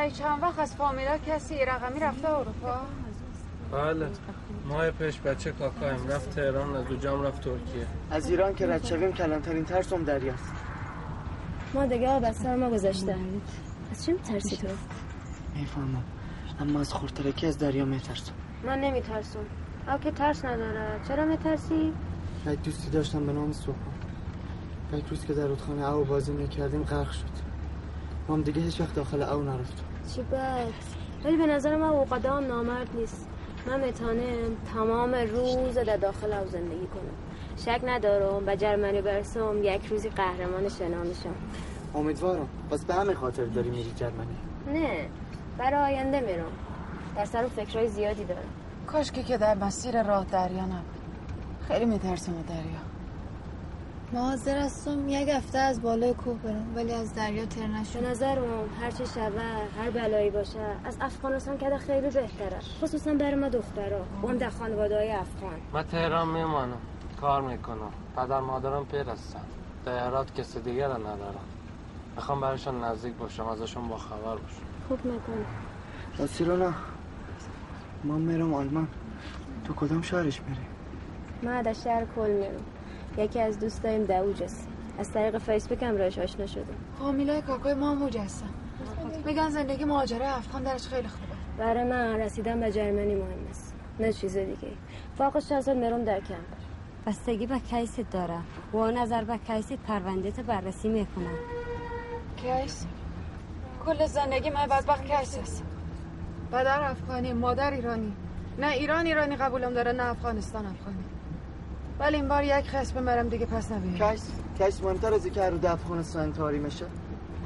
برای چند وقت از فامیلا کسی رقمی رفته اروپا؟ بله. ماه پیش بچه کاکایم. رفت تهران از جام رفت ترکیه. از ایران که رد شویم کلانترین ترسم دریاست. ما دیگه آب از سر ما گذاشته. از چی میترسی تو؟ می‌فهمم. اما از خورترکی از دریا میترسم؟ من نمیترسم. او که ترس نداره. چرا میترسی؟ یک دوستی داشتم به نام سوپا. یک روز که در رودخانه او بازی می‌کردیم غرق شد. ما هم دیگه هیچ وقت داخل او نرفتم چی بد ولی به نظر من او قدام نامرد نیست. من می‌تونم تمام روز در داخل او زندگی کنم. شک ندارم به جرمنی برسم یک روزی قهرمان شنا میشم. امیدوارم. بس به همه خاطر داری میری جرمنی؟ نه برای آینده میرم. در سر فکرهای زیادی دارم. کاشکی که در مسیر راه دریا نبود. خیلی میترسم دریا. ما حاضر هستم یک هفته از بالای کوه برم ولی از دریا تر به نشم نظرم هر چه شبه هر بلایی باشه از افغانستان که خیلی بهتره. خصوصا برای ما دخترها اون در خانواده های افغان. من تهران میمانم کار می‌کنم. پدر مادرم پیر هستن. در کسی دیگر ندارم. می‌خوام برایشان نزدیک باشم ازشون با خبر باشم. خوب می‌کنم راستی رو نه من میرم آلمان. تو کدام شهرش میری؟ من در شهر کل میرم. یکی از دوستایم دوج است از طریق فیسبوک هم راش آشنا شدم فامیلای کاکای ما موج هستن. میگن زندگی مهاجره افغان درش خیلی خوبه. برای من رسیدن به جرمنی مهم است. نه چیز دیگه. فاقش چند میرم در کمپ بستگی به کیست داره. و نظر به کیست پرونده بررسی می‌کنم. کیس؟ کل زندگی من بدبخت کیس است. پدر افغانی مادر ایرانی. نه ایران ایرانی قبولم داره نه افغانستان افغانی. ولی این بار یک خصم مرم دیگه پس نبیم کیس کیس مهمتر از که هر روز افغانستان تاری میشه.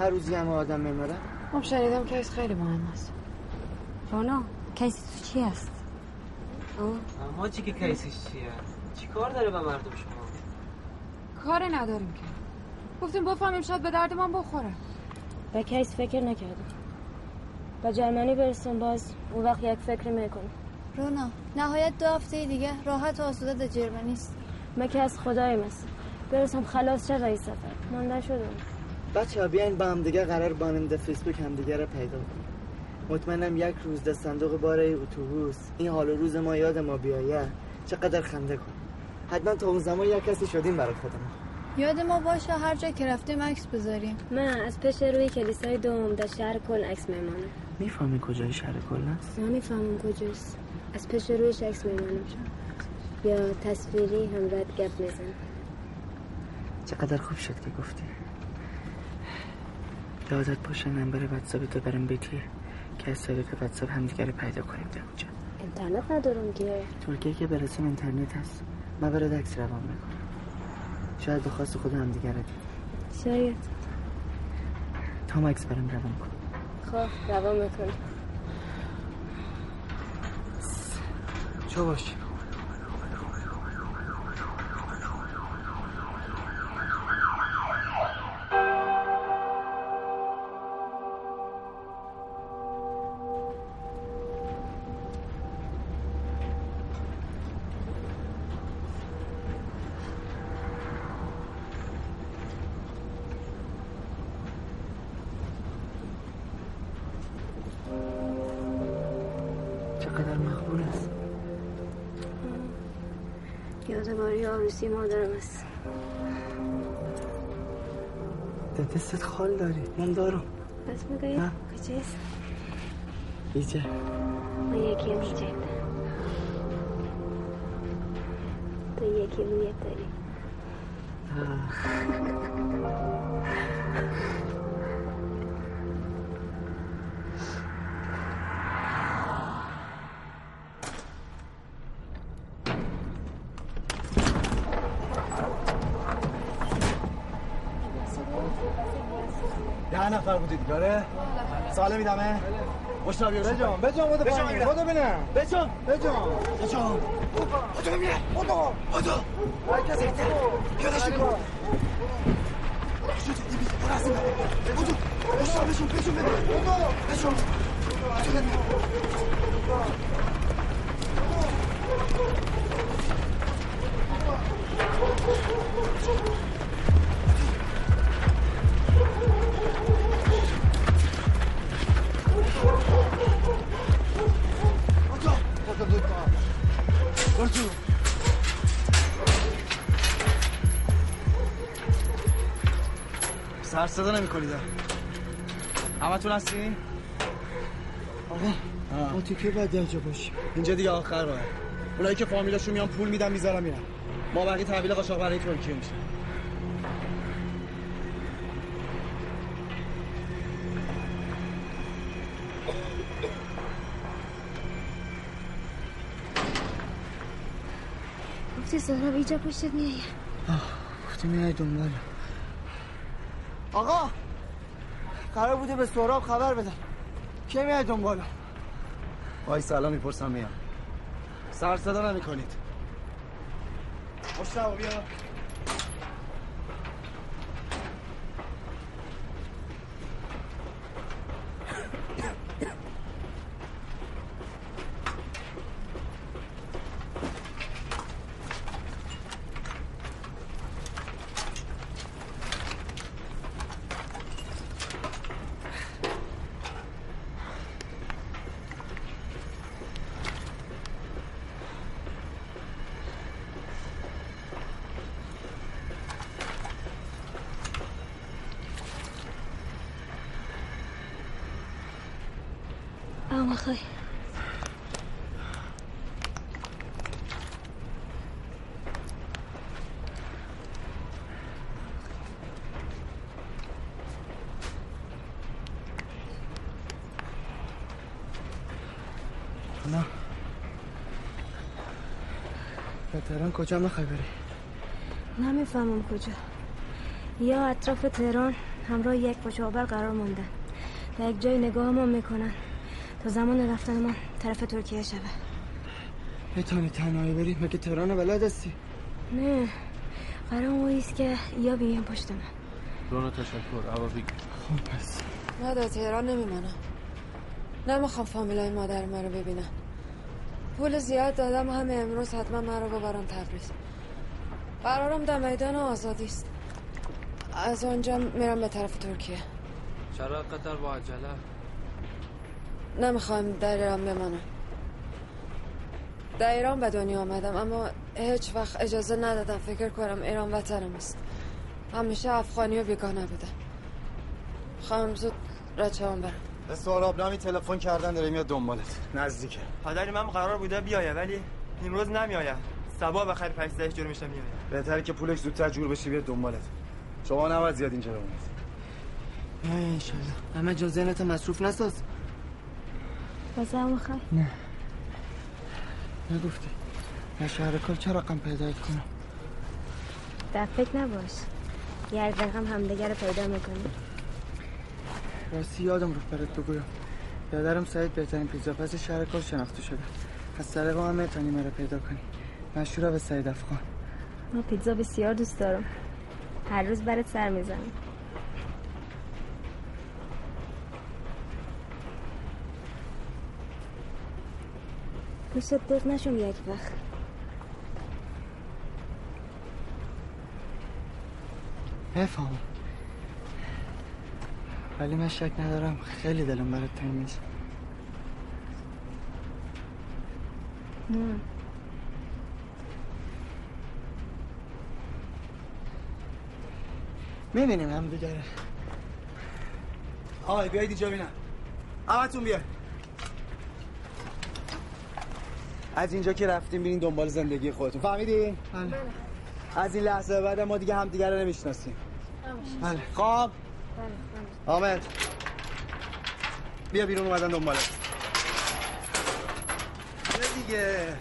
هر روزی همه آدم میمره. خب شنیدم کیس خیلی مهم است. رانا کیس تو چی است؟ اما چی که کیسش چیه؟ چی کار داره به مردم شما؟ کاری نداریم که. گفتیم بفهمیم شاید به درد من بخوره. به کیس فکر نکردم. با جرمنی برسم باز اون وقت یک فکر می‌کنم. رونا نهایت دو هفته دیگه راحت و آسوده در جرمنی است. من که از خدایم است برسم خلاص چه رئیس سفر. من نشدم بچه ها بیاین با هم دیگه قرار باننده فیسبوک هم دیگه رو پیدا کنیم. مطمئنم یک روز در صندوق باره اتوبوس. این حال و روز ما یاد ما بیایه. چقدر خنده کن. حتما تا اون زمان یک کسی شدیم برای خودمون. یاد ما باشه هر جا که رفتیم عکس بذاریم. من از پیش روی کلیسای دوم در شهر کل عکس میمانم می‌فهمی کجای شهر کل است؟ نمی‌فهمم کجاست. از پیش رویش عکس میمانم یا تصویری هم رد گپ می‌زنم چقدر خوب شد که گفتی. یادت باشه نمبر واتساپ تو برم بیتی که از طریق واتساپ همدیگه رو پیدا کنیم در اونجا. اینترنت ندارم که. ترکیه که برسیم اینترنت هست. من برای عکس روان می‌کنم. شاید به خواست خود همدیگه رو دید شاید. تا عکس برم روان کن خب روان می‌کنم. چه باشی عروسی مادرم است دستت خال داری من دارم. بس می‌گویی؟ نه. کجاست؟ ایجا من یکی هم اینجا تو یکی رویت داری. نفر بودید داره سالم میدمه مشتاقی بجام بجام بودو پایین بودو بینم بجام بجام بجام بودو بینم بودو بودو هرکس پیادشون کن بودو مشتاق بجام. بجام. بجام. بجام. سر صدا نمی کنید همه تون هستین؟ آقا ما تو که باید اینجا باشیم اینجا دیگه آخر راه اونایی که فامیلاشون میان پول میدن می‌ذارم میرن. ما بقیه تحویل قاچاق برای ترکیه میشه. گفتی سهراب اینجا پشتت میایی گفتی میای دنبال. آقا قرار بوده به سهراب خبر بدم کی میای دنبالم وای سلام می‌پرسم میام. سر صدا نمی کنید مشتاق بیا اما خواهی نه به تهران کجا می‌خوای بری؟ نمی‌فهمم کجا. یا اطراف تهران همراه یک پشاور قرار موندن و یک جای نگاه ما می‌کنن تا زمان رفتن ما طرف ترکیه شوه بتونی تنهایی بری؟ مگه تهران بلد هستی؟ نه. قرار ما ایست که یا بیان پشت من. دونو تشکر اوا بگیر خب پس. نه در تهران نمیمانم. نمی‌خوام فامیلای مادر من رو ببینم. پول زیاد دادم همه امروز حتما من رو ببرم تبریز. قرارم در میدان آزادی است. از آنجا میرم به طرف ترکیه. چرا قطر با عجله؟ نمی‌خوام در ایران بمانم. در ایران به دنیا آمدم اما هیچ وقت اجازه ندادم. فکر کنم ایران وطنم است. همیشه افغانی و بیگانه بودم خواهم زود رچه برم. به سهراب نامی تلفن کردن داره میاد دنبالت. نزدیکه. پدر من قرار بوده بیایه ولی امروز نمیایه. سبا بخیر پنج جور میشه میایه. بهتره که پولش زودتر جور بشه بیاد دنبالت. شما نباید زیاد اینجا بمونید. نه انشالله. همه جا ذهنت مصروف نساز. بازه اما خواهی نه. نگفتی. نه شهر کار چه رقم پیدایت کنم؟ در فکر نباش. یه رقم همدیگه رو پیدا می‌کنی. راستی یادم رو برات بگویم. یادرم سعید بهترین پیزا پس شهر کار شناخته شده. از طریق هم می‌تونی مرا پیدا کنی. مشهوره به سعید افغان. ما پیتزا بسیار دوست دارم. هر روز برات سر می‌زنم. دوست درد نشم یک وقت. بفهمم ولی من شک ندارم. خیلی دلم برات تنگ میشه نه. می‌بینیم هم دیگره آقای بیایید اینجا بینم همتون بیاید از اینجا که رفتیم برین دنبال زندگی خودتون. فهمیدین؟ بله. از این لحظه بعد ما دیگه همدیگه رو نمی‌شناسیم. بله. خواب حامد بیا بیرون اومدن دنبالت دیگه.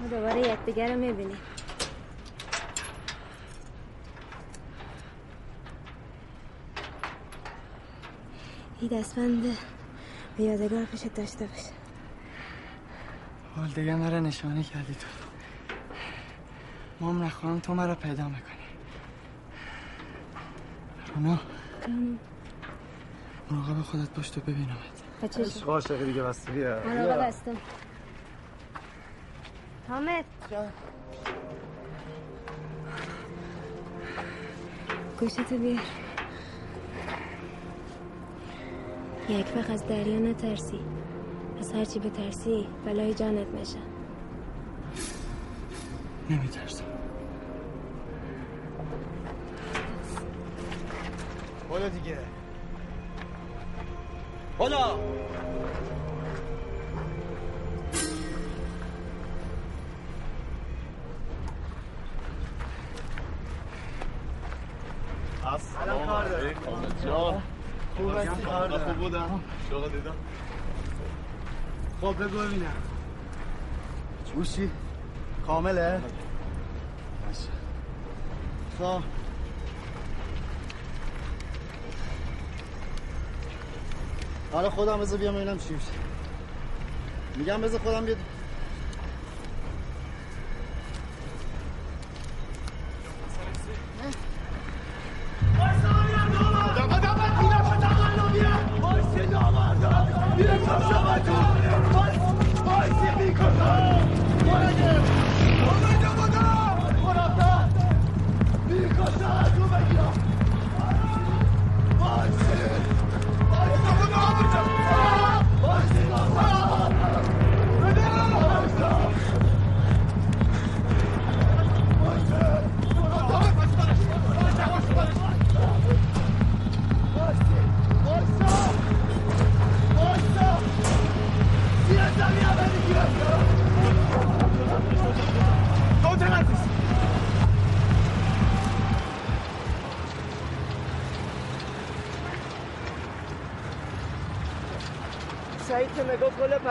ما دوباره یکدیگر رو می‌بینیم. این دستبند به یادگار پیشت داشته باش حال دیگه مرا نشانه کردی تو. مام نخواهم تو مرا پیدا می‌کنی. رونا مراقب خودت باش تو ببینمت. بچه عشق عاشقی دیگه بسته بیا. مراقب هستم حامد. گوشتو بیار یک وقت از دریا نترسی. از هرچی بترسی بلای جانت میشه. نمیترسم. بودا دیگه. بودا الان کار داره خوب هستی؟ کار داره خوب بودم. شغل دیدم؟ خب بگو ببینم. چوشی کامله؟ خب. حالا خودم بذار بیام ببینم چی میشه. میگم بذار خودم بیاد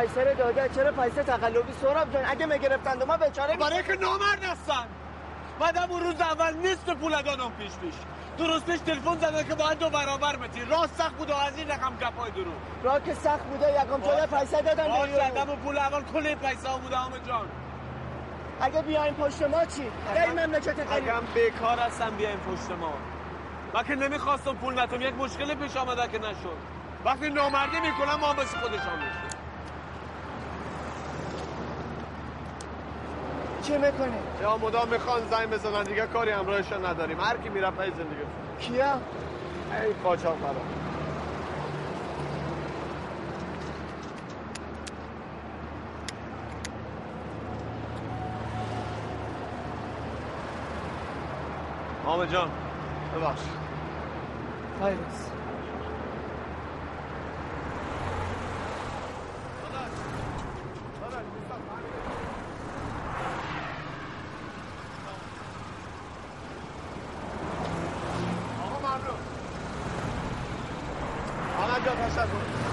رو داده چرا پیسه تقلبی؟ سراب جان اگه می‌گرفتند ما بیچاره برای که نامرد هستن. بعدم اون روز اول نیست پول دادم پیش پیش. درستش تلفن زدن که باید دو برابر بتی راست سخت بود و از این رقم گپای درو. راه که سخت بوده یکم جای پیسه دادن به یارو. پول اول کل پیسه بوده همه جان. اگه بیایم پشت ما چی؟ این مملکت غریب. اگم بیکار هستم بیایم پشت ما. من که نمی‌خواستم پول نتم یک مشکل پیش آمده که نشد. وقتی نامردی می‌کنم ما بس خودشان میشه. چی می‌کنی؟ یا مدام می‌خوان زنگ بزنن دیگه کاری همراهشان نداریم. هر کی میره پای زندگی. کیا؟ ای قاچاق فرا. حامد جان. ببخش. خیلیست آقا ممنون حامد جان تشکر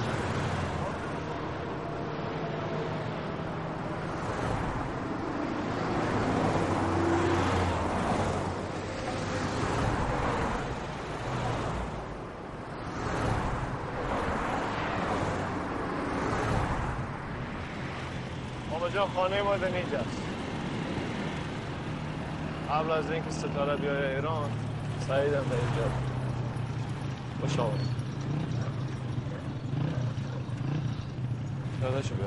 جان خانه ما در اینجاست. قبل از اینکه ستاره بیای ایران سعیدم به اینجا. خوش آمد. داداشو ببر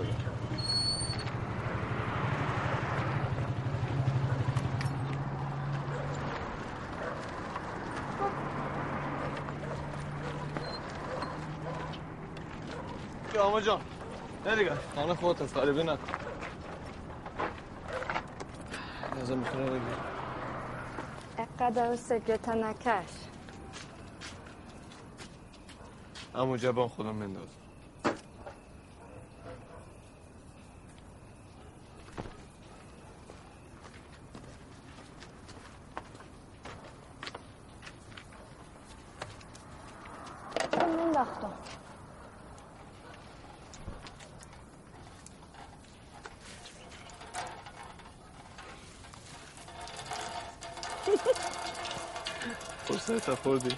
یا آما جان نه دیگه. خانه خودت غریبی نکن لازم می‌تونه بگیر اقدر سکرتا نکش. امو جبان خودم منداز انداختم تا خوردی.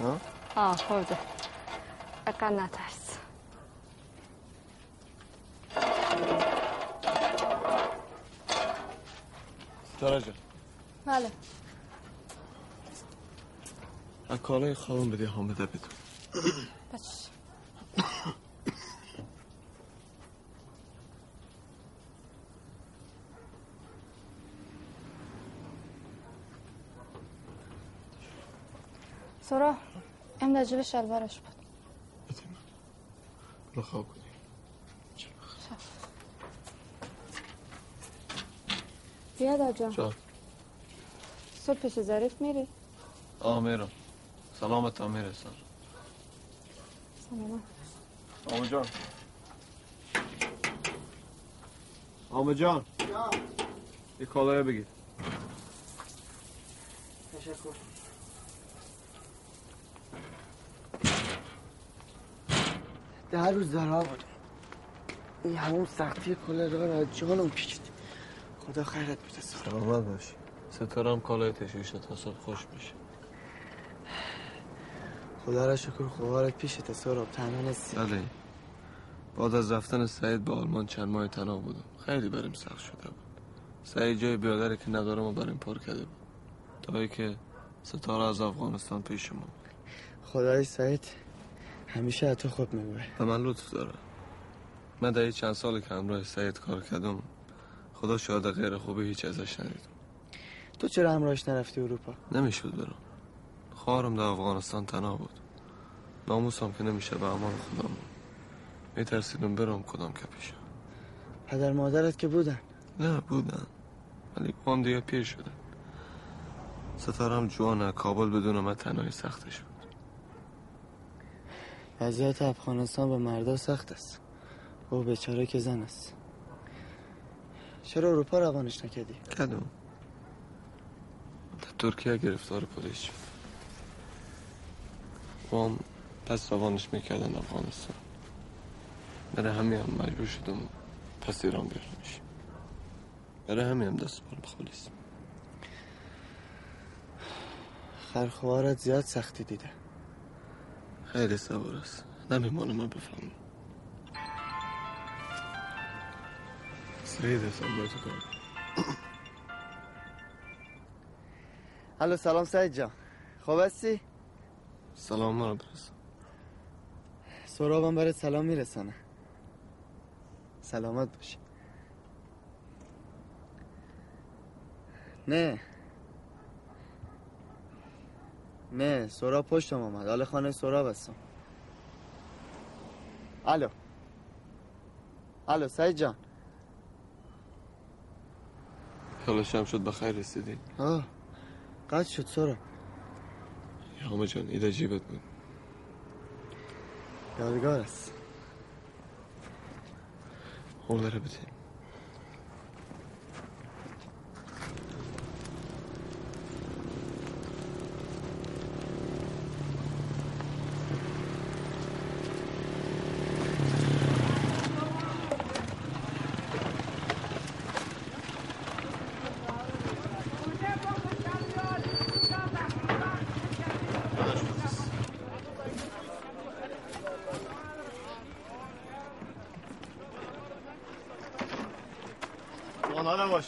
ها؟ آه خورده. اقدر نترس. ستاره جان. بله. از کالای خوابم بدی حامده بدون. سورا ام در جیب شلوارش بود. رو خواب کنیم. بیا در جان. شب صبح پیش ظریف میری؟ آه میرم. سلامت هم می‌رسن سلامت. آمه جان. آمه جان. یک کالایه بگیر. تشکر. ده روز در بود این همون سختی کل راه را جانم کشید خدا خیرت بده سارا. سلامت باش. ستارم کالای تشویش تا صبح خوش میشه خدا را شکر خوارت پیشت سارا تنها نیستی. بله. بعد از رفتن سعید به آلمان چند ماه تنها بودم. خیلی بریم سخت شده بود. سعید جای بیادری که ندارم و بریم پر کرده بود. تا که ستاره از افغانستان پیش ما. خدای سعید. همیشه تو خوب میگوه به من لطف داره من در چند سال که همراه سعید کار کردم خدا شاید غیر خوبی هیچ ازش ندیدم. تو چرا همراهش نرفتی اروپا؟ نمی‌شد برم. خواهرم در افغانستان تنها بود. ناموسم که نمیشه به امان خودم میترسیدم برم کدام که پیشم. پدر مادرت که بودن؟ نه بودن. ولی با هم دیگه پیر شدن. ستارم جوانه کابل بدون من تنهایی سختش وضعیت افغانستان به مردا سخت است. او بیچاره که زن است. چرا اروپا روانش نکردی؟ کدوم؟ در ترکیه گرفتار پلیس شد و هم پس روانش می‌کردن افغانستان. برای همین هم مجبور شدم پس ایران بیارمش. برای همین هم دست بارم پلیس خرخوارت زیاد سختی دیده. خیلی سوار است. نمیمانه من بفهمم. سعید هستم با تو کار الو سلام سعید جان. خوب هستی؟ سلام رو برسم سرابم برات سلام میرسانه. سلامت باشی نه. نه سراب پشتم آمد حال خانه سراب هستم. الو. الو سعید جان. حالا شم شد بخیر رسیدی آه قد شد سراب همه جان ایده جیبت بود. یادگار است. حول داره بدیم آنها نباش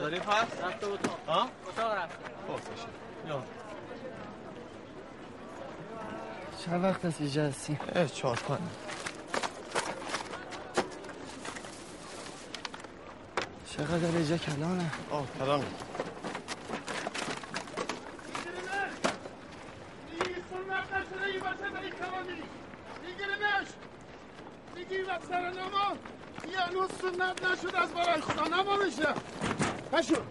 ظریف هست؟ رفته اتاق ها؟ اتاق رفته خب باشه یا چند وقت از اینجا هستی؟ اه چهار پنج چقدر اینجا کلانه؟ آه کلانه میگی و سر نما یه هنوز سنت نشد از برای خدا نما میشه بشو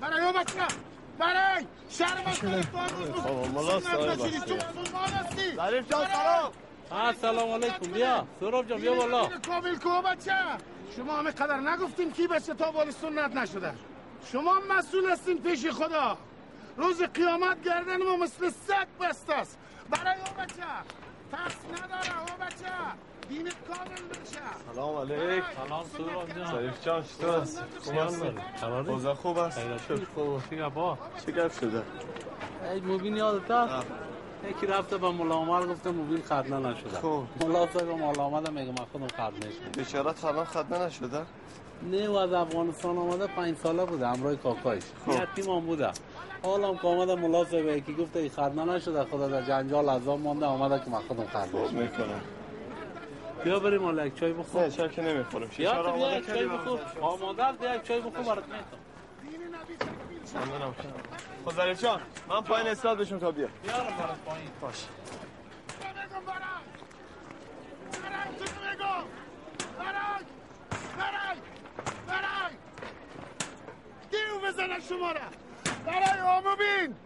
برای او بچه برای شرمت کنید بابا ملا صاحب نشدی تو مسلمان هستی ظریف جان سلام ها سلام علیکم. بیا. سراب جان بیا بالا. کامل کو بچه شما همه قدر نگفتیم کی بچه تا بالی سنت نشده. شما مسئول هستین پیش خدا. روز قیامت گردن ما مثل سگ بست است. برای او بچه ترس نداره او بچه دینت کامل بشه. سلام علیک. سلام سراب جان. ظریف جان چطور هست؟ خوب هستی؟ اوضاع خوب است؟ خوب. خوب. با چه گفت شده؟ ای مبین یادت هست؟ یکی رفته به مولا عمر گفته موبیل خدمه نشده خب. مولا صاحب مولا آمده میگه من خودم خدمه شدم بیچارت خبر خدمه نشده؟ نه و از افغانستان آمده پنج ساله بوده همراه کاکایش. یتیم هم بوده. حالا هم که آمده مولا صاحب یکی گفته این خدمه نشده خدا در جنجال عذاب مانده آمده که من خودم خدمه شدم می‌کنم. بیا بریم حالا یک چای بخور. نه چای که نمی‌خورم. شیشه بیا رو آماده چای کردی؟ بخور. آماده. است بیا یک چای بخور برات. می‌تونم ظریف جان من پایین استاد بشم تا بیا بیارم برات پایین. باش. دیو شما را. برای آموبین.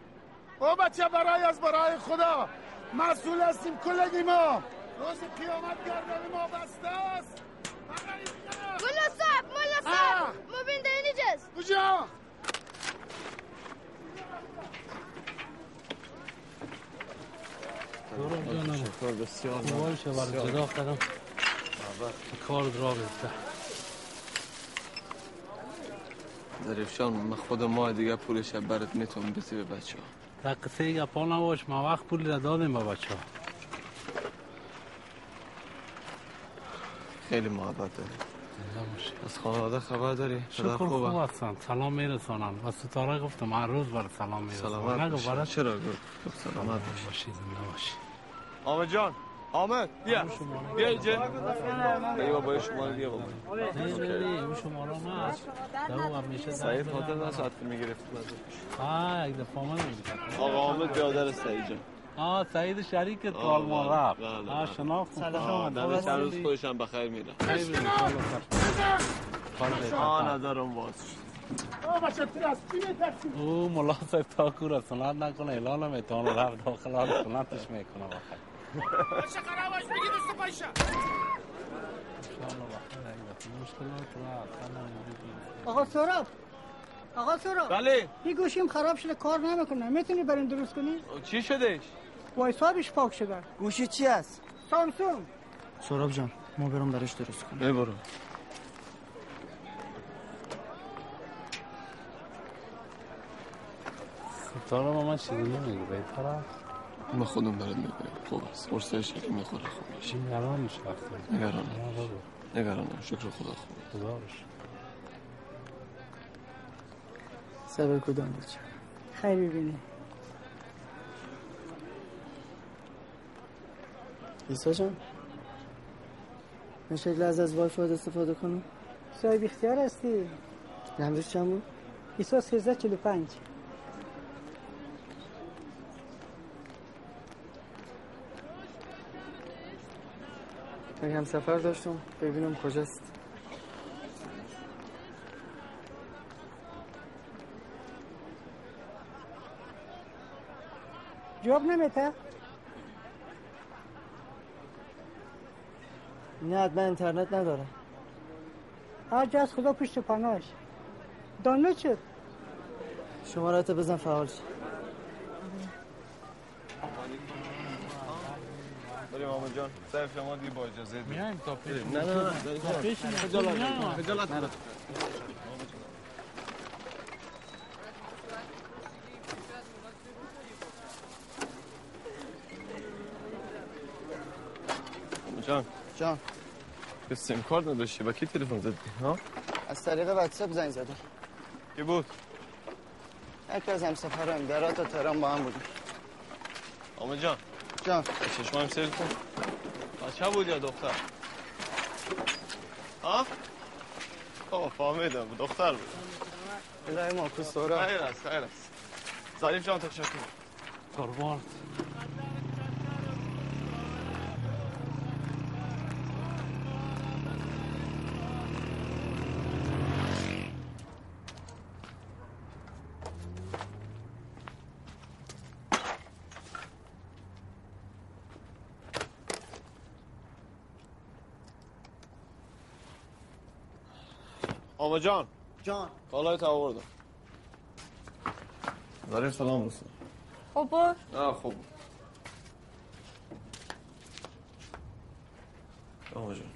او بچه برای از برای خدا. مسئول هستیم کلگی ما. روز قیامت گردن ما بسته است. ملا صاحب ملا صاحب. مبین دینی جز کجا؟ شکر بسیار. باشه برای جدا کردم کار را بزده ظریفشان من خود ماه دیگه پولش برات می‌تونم بسی به بچه ها در قصه ای گپا نباش ما وقت پولی را دادیم به بچه ها خیلی محبت داری. از خانواده خبر داری؟ شکر خوب؟ هستن سلام میرسانن و ستاره گفتم هر روز بر سلام میرسانن سلامت باشی. برای چرا گفت؟ سلامت باشی زنده باشی. آمد جان آمد بیا بیا اینجا بیا بابا شما رو بیا بابا نه نه نه اون شماره نه دو همیشه سعید خاطر نه ساعت که می‌گرفت آه یک دفعه آمد میگه آقا آمد بیادر سعید جان آه سعید شریک کال ما رفت آه شناخت آه دمه چند روز خودش هم بخیر میره آه ندارم باز او بچه تیر از چی میترسی او ملا صاحب تا کور سنت نکنه اعلان می‌تونه رفت داخل حال سنتش می‌کنه بخیر بچه قراباش بگی دوست علیکم. آقا سوراب آقا سوراب بله این گوشیم خراب شده کار نمی‌کنه می‌تونی برین درست کنی چی شدش؟ وایسابش پاک شده گوشی چی است سامسونگ سراب جان ما برم برش درست کنم ای برو ستاره با من چیزی نمیگه بهتر من خودم برات می‌برم خوب است. قرصه شکل می‌خوره. خوب میشه. نگران میشه وقتی. نگران. نگران شکر خدا خوب خدا باشه. صبر کدام بچه خیر ببینی ایسا جان. میشه لحظه از وای فای استفاده کنم صاحب اختیار هستی. امروز چند بود؟ ایسا 1345 من هم سفر داشتم ببینم کجاست. جواب نمیته نه حتما اینترنت نداره. هر جا از خدا پشت پناهش دانلود شد. شمارت بزن فعال شد. آمد جان صرف شما دیگه با اجازه میایم تا پیش. نه نه نه پیش خجالت خجالت نه. آمد جان. جان. به سیم کارت نداشتی؟ با کی تلفن زدی؟ ها؟ از طریق واتساپ زنگ زدم. کی بود؟ یکی از همسفران درات تا تهران با هم بودیم. آمد جان. جان چشمایم سیر کن. بچه بود یا دختر؟ ها؟ آه فهمیدم. دختر بود. الهی ما کسورا خیر است خیر است. ظریف جان تشکر. قربان آمد جان. جان. کالای تا آوردم. ظریف سلام خب بر نه خوب. آمد جان.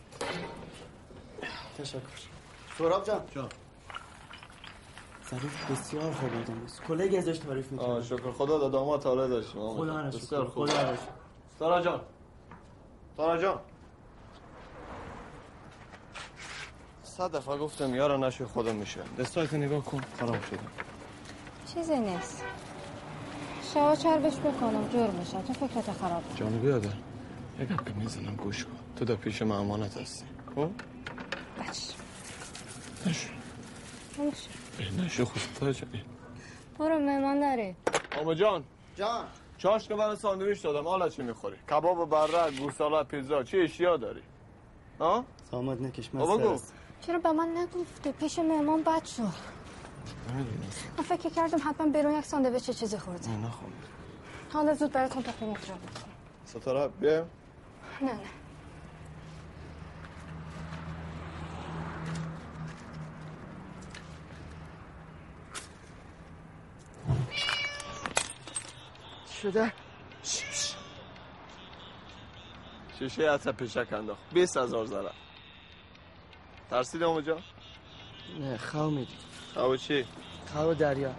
تشکر. سراب جان. جان. ظریف بسیار خوب بود امروز کلگی ازش تعریف آه می‌کنم شکر. خدا داد آمد تاله داشتیم. خدا جان. را بسیار شکر خوب. خدا را شکر سارا جان. سارا جان. صد دفعه گفتم یارا نشو خودم میشه. دستایت نگاه کن خراب شده. چیزی نیست. شوا چربش بکنم جور میشه. تو فکرت خراب جانو بیادر. یک گپ که می‌زنم گوش کن. تو در پیش من امانت هستی. خب؟ بچه نشو. نشو خود تا جان برو مهمان داری. آما جان. جان. چاش که برای ساندویچ دادم. حالا چی می‌خوری؟ کباب و برق گوساله پیزا چی اشیا داری؟ ها؟ سامد نکش من بابا. چرا به من نگفتی؟ پیش مهمان بد شد. من فکر کردم حتما بیرون یک ساندویچ چیزی خوردی نه نخوام. حالا زود براتون تخم مرغ جا بکنم ستاره بیا. نه نه. شده؟ شیشه عطر پیشک انداخت. بیست هزار زره. ترسیدی امو جان؟ نه خواهو میدی. خواهو چی؟ خواهو دریا.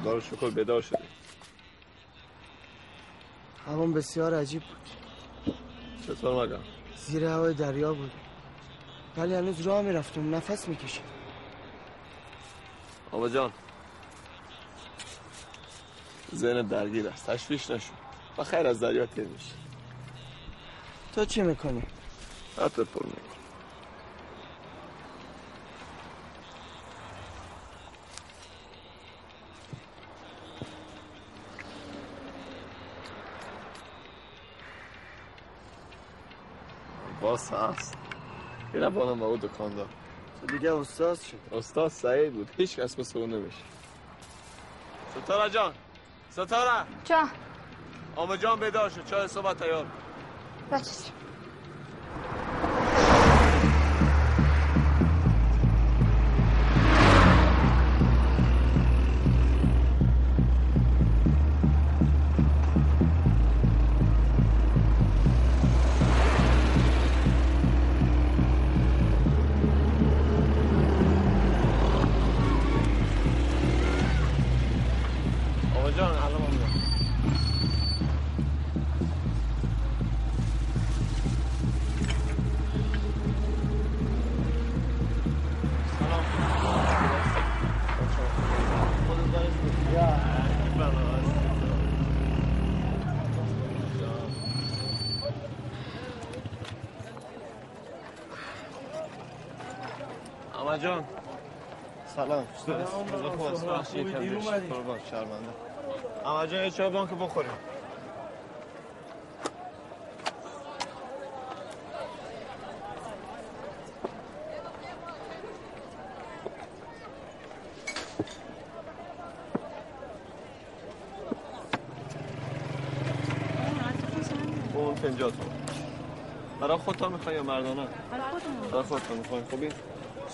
خدا رو شکر بیدار شدی. هوام بسیار عجیب بود. چطور مگم؟ زیر هوای دریا بود. ولی هنوز راه می‌رفتم نفس می‌کشید آبا جان. ذهن درگیر است تشویش نشو. و خیر از دریا تیر میشه تو چی می‌کنی؟ حتی پر میکن این بانم با او دکاندار تو دیگه استاد شد استاد سعید بود. هیچ کس مثل اون نمیشه. ستاره جان. ستاره. جا آمه جان بیدار شد چای صبح تیار. بچه سلام خوبی، دیر اومدی. قربان شرمنده اما جان یه چای بانک بخوریم اون پنجاتون برای خودتا می‌خوای یا مردانه؟ برای خودتا می‌خوای خوبی؟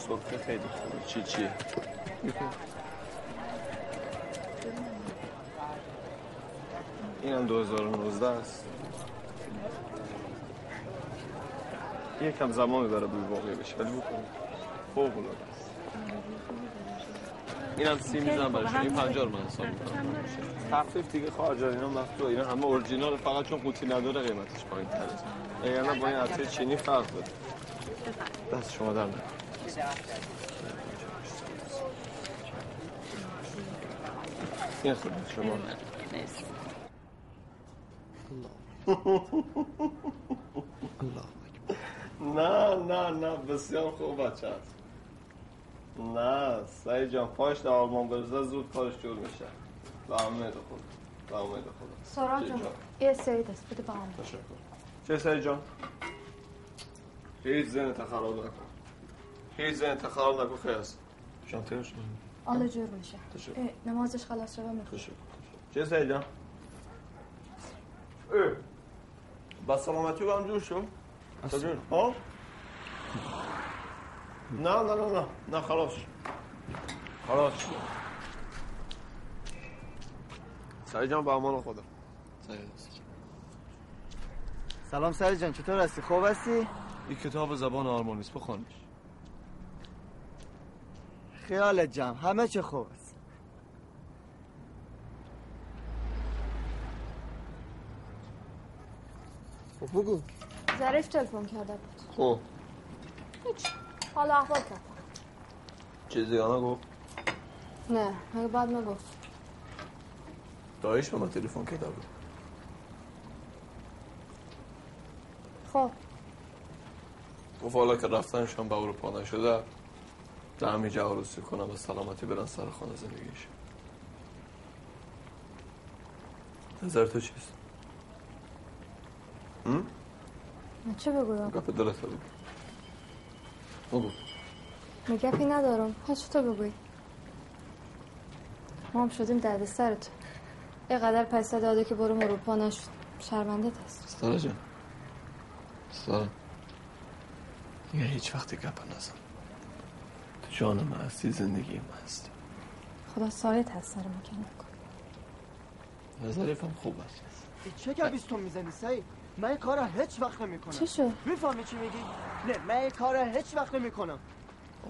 سرخه خیلی خوبه. چی چیه؟ این هم 2019 است. یکم زمان می‌بره بوی واقعی بشه ولی بکنیم. فوق العاده است این هم سی می‌زنم برای شما. این پنجاه رو من حساب می‌کنم. تخفیف دیگه خارج اینا مفتوح اینا همه اورجینال فقط چون قوطی نداره قیمتش پایین تره یعنی با این عطر چینی فرق داره. دست شما در نکنه. خدمت نه نه نه بسیار خوب بچه هست نه سعید جان پاش در آلمان برزه زود کارش جور میشه به امید خود به امید خود سارا جان یه سری دست بده هم تشکر چه سعید جان هیچ ذهن خراب نکن هیچ ذهن خراب نکن خیلی است. شانتر شد حالا جور میشه نمازش خلاص شده می‌خواد تشکر چه اه. با سلامتی با هم جور تجور ها نه نه نه نه. نه خلاص خلاص سعید جان با امان خدا. سلام سری جان چطور هستی؟ خوب هستی؟ این کتاب زبان آلمانی است بخوانش خیالت جمع همه چه خوب است. خب بگو. ظریف تلفن کرده بود. خب. هیچ. حالا احوال کرد. چیزی آنها گفت نه مگه بعد نگفت دایش به من تلفن کرده بود. خب. گفت حالا که رفتنشان به اروپا نشده در همینجا عروسی کنم و سلامتی برن سر خانه زندگیش نظر تو چیست؟ من چه بگویم گپ دلت بگو. بگو. من گپی ندارم. هر چی تو بگوی ما هم شدیم درد سرت. اینقدر پیسه داده که برو اروپا نشد. شرمنده هست ستاره جان. ستاره. دیگه هیچ وقتی گپ نزن. تو جان من هستی زندگی من هستی. خدا سالت هست سر مکن نکن نظریفم خوب است. چه گبیستون می‌زنی سعید من این کار هیچ وقت نمی‌کنم. چی شد؟ می‌فهمی چی میگی؟ نه من این کار هیچ وقت نمی‌کنم.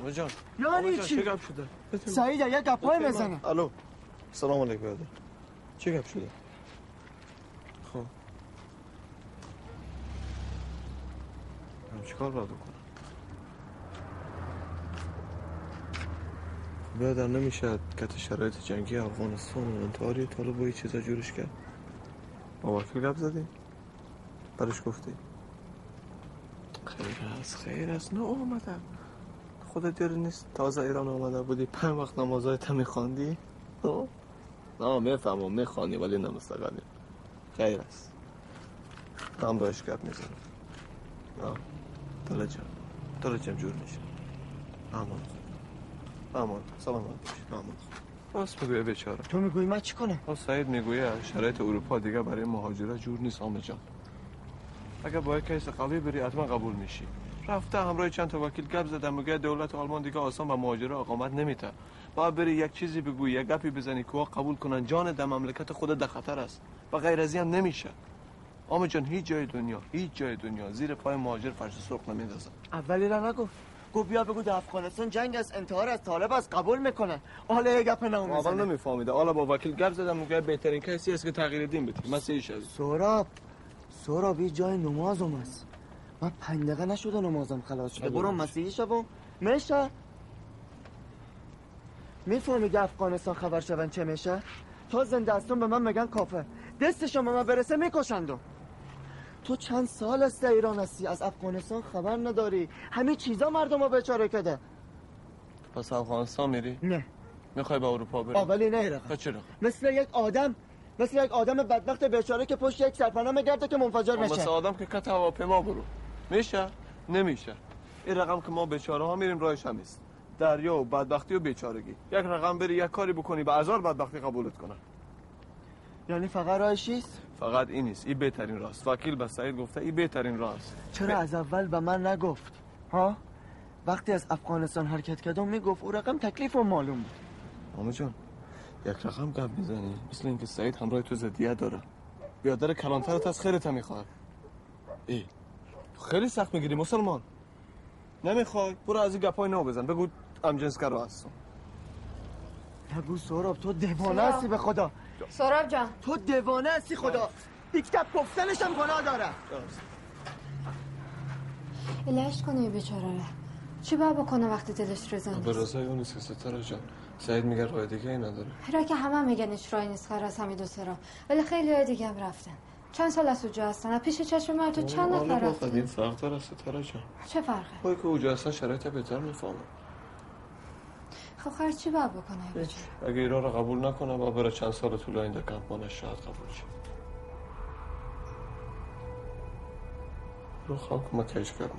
آقا جان یعنی چی؟ چه گپ شده؟ سعید یه گپای من- الو سلام علیکم برادر. چه گپ شده؟ خب. من چیکار باید بکنم؟ برادر نمیشه کت شرایط جنگی افغانستان و انتحاری طالب با چیزا جورش کرد. با وکیل زدی؟ برش گفتی. خیر است خیر است نه آمدم خودت یاری نیست؟ تازه ایران آمده بودی. پنج وقت نمازهای تا میخواندی؟ نه می‌فهمم می‌خوانی ولی نمستقلی خیر است هم باش گپ می‌زنم. نه دل جم جور میشه. امان امان سلامت باش امان راست بگویه بیچاره. تو می‌گویی من چی کنم؟ سعید می‌گویه شرایط اروپا دیگه برای مهاجرت جور نیست آمه جان. اگه با یک کیس قوی بری حتما قبول میشی. رفته همراه چند تا وکیل گپ زده میگه دولت آلمان دیگه آسان به مهاجره اقامت نمیته باید بری یک چیزی بگویی یک گپی بزنی که وا قبول کنن جان در مملکت خود در خطر است. و غیر از این هم نمیشه. آمه جان هیچ جای دنیا هیچ جای دنیا زیر پای مهاجر فرش سرخ نمیندازن اولی را نگفت. گفت بیا بگو در افغانستان جنگ است انتحار از طالب است قبول می‌کنن. حالا یه گپ نمو اول می‌زنه نمیفهمیده حالا با وکیل گپ زدم میگه بهترین کسی است که تغییر دین بدی مسیحی شدی سوراب سوراب یه جای نمازم است من پنج دقیقه نشده نمازم خلاص شده. برو. مسیحی شبم میشه؟ می‌فهمی که افغانستان خبر شون چه میشه؟ تا زنده به من میگن کافر. دستشون به من برسه میکشندم تو چند سال است در ایران هستی؟ از افغانستان خبر نداری. همه چیزا مردم رو بیچاره کده. پس افغانستان میری؟ نه. می‌خوای به اروپا بری؟ اولی نه تا چرا مثل یک آدم مثل یک آدم بدبخت بیچاره که پشت یک سرپناه میگرده که منفجر مثل میشه. آدم که کت هواپیما برو. میشه؟ نمیشه. این رقم که ما بیچاره ها میریم راهش هم نیست. دریا و بدبختی و بیچارگی. یک رقم بری یک کاری بکنی به هزار بدبختی قبولت کنن. یعنی فقط راهش چیست؟ فقط این نیست. این بهترین راست. وکیل به سعید گفته این بهترین راست. چرا از اول به من نگفت؟ ها؟ وقتی از افغانستان حرکت کردم می‌گفت او رقم تکلیف و معلوم بود. ماما جان یک رقم گپ می‌زنی مثل اینکه سعید همراه تو زدیت داره. بیادر کلانترت از خیرت هم می‌خواد. ای خیلی سخت می‌گیری مسلمان. نمی‌خوای؟ برو از این گپای نو بزن. بگو امجنسگرا هستم. نگو سهراب تو دیوانه. هستی به خدا. سهراب جان. تو دیوانه هستی خدا. دیکتب گفتنش هم گناه داره. الهش کنه یه بیچاره. رو چی باید بکنه وقتی دلش رزن به رضای اون نیست که ستاره جان. سعید میگه راه دیگه ای نداره. را که همه میگن اشرای نیست خیر از همین دو سرا ولی خیلی های دیگه هم رفتن. چند سال از اونجا هستن؟ پیش چشم من تو چند نفر رفتن قدیم فرق داره ستاره جان. چه فرقه؟ پای که اوجا هستن شرایط بهتر می‌فهمم خب چی باید بکنه اگه ایران رو قبول نکنه با بره چند سال طول آینده کمپانش شاید قبول شه. رو خواه که ما کش گپ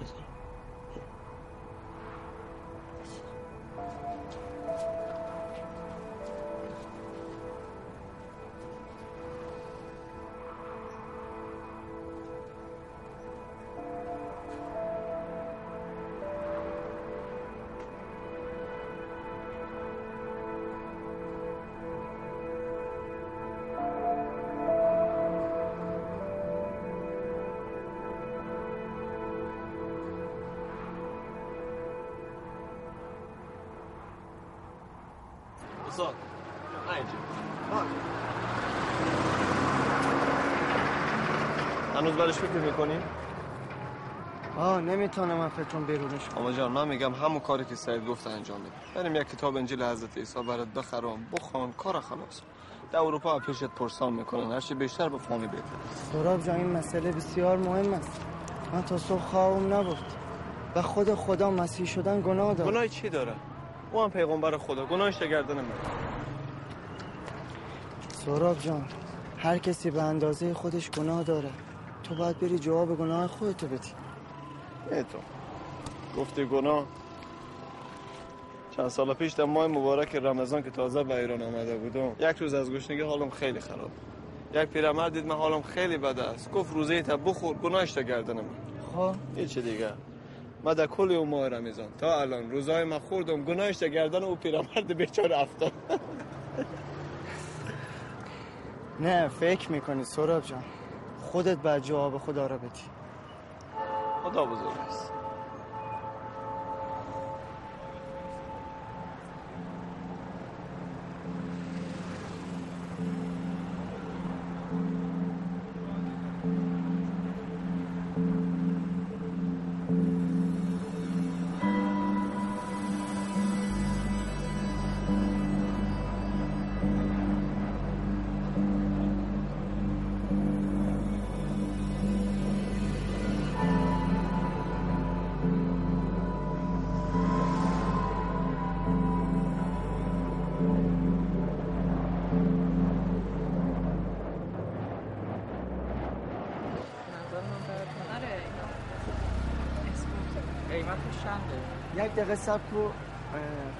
نمی‌تونم من فکرم بیرونش آما جان من میگم همون کاری که سعید گفت انجام بده. بریم یک کتاب انجیل حضرت عیسی برات بخرم. بخوان کار خلاص. در اروپا پیشت پرسان می‌کنن. هرچی بیشتر به فهمی بهتر سراب جان این مسئله بسیار مهم است. من تا صبح خوابم نبود. و خود خدا مسیح شدن گناه داره. گناه چی داره؟ او هم پیغمبر خدا. گناهش گردن من. سراب جان هر کسی به اندازه خودش گناه داره تو باید بری جواب گناه خودتو بدی. تو گفتی گناه. چند سال پیش در ماه مبارک رمضان که تازه به ایران آمده بودم یک روز از گشنگی حالم خیلی خراب یک پیرمرد دید من حالم خیلی بد است. گفت روزه تا بخور گناهش تا گردنم. خب. هیچ دیگه؟ من در کل اون ماه رمضان تا الان روزای من خوردم گناهش تا گردن او پیرمرد بیچاره افتاد نه فکر می‌کنی سراب جان؟ خودت بعد جواب خدا را بدی. خدا بزرگ یک دقیقه سب کو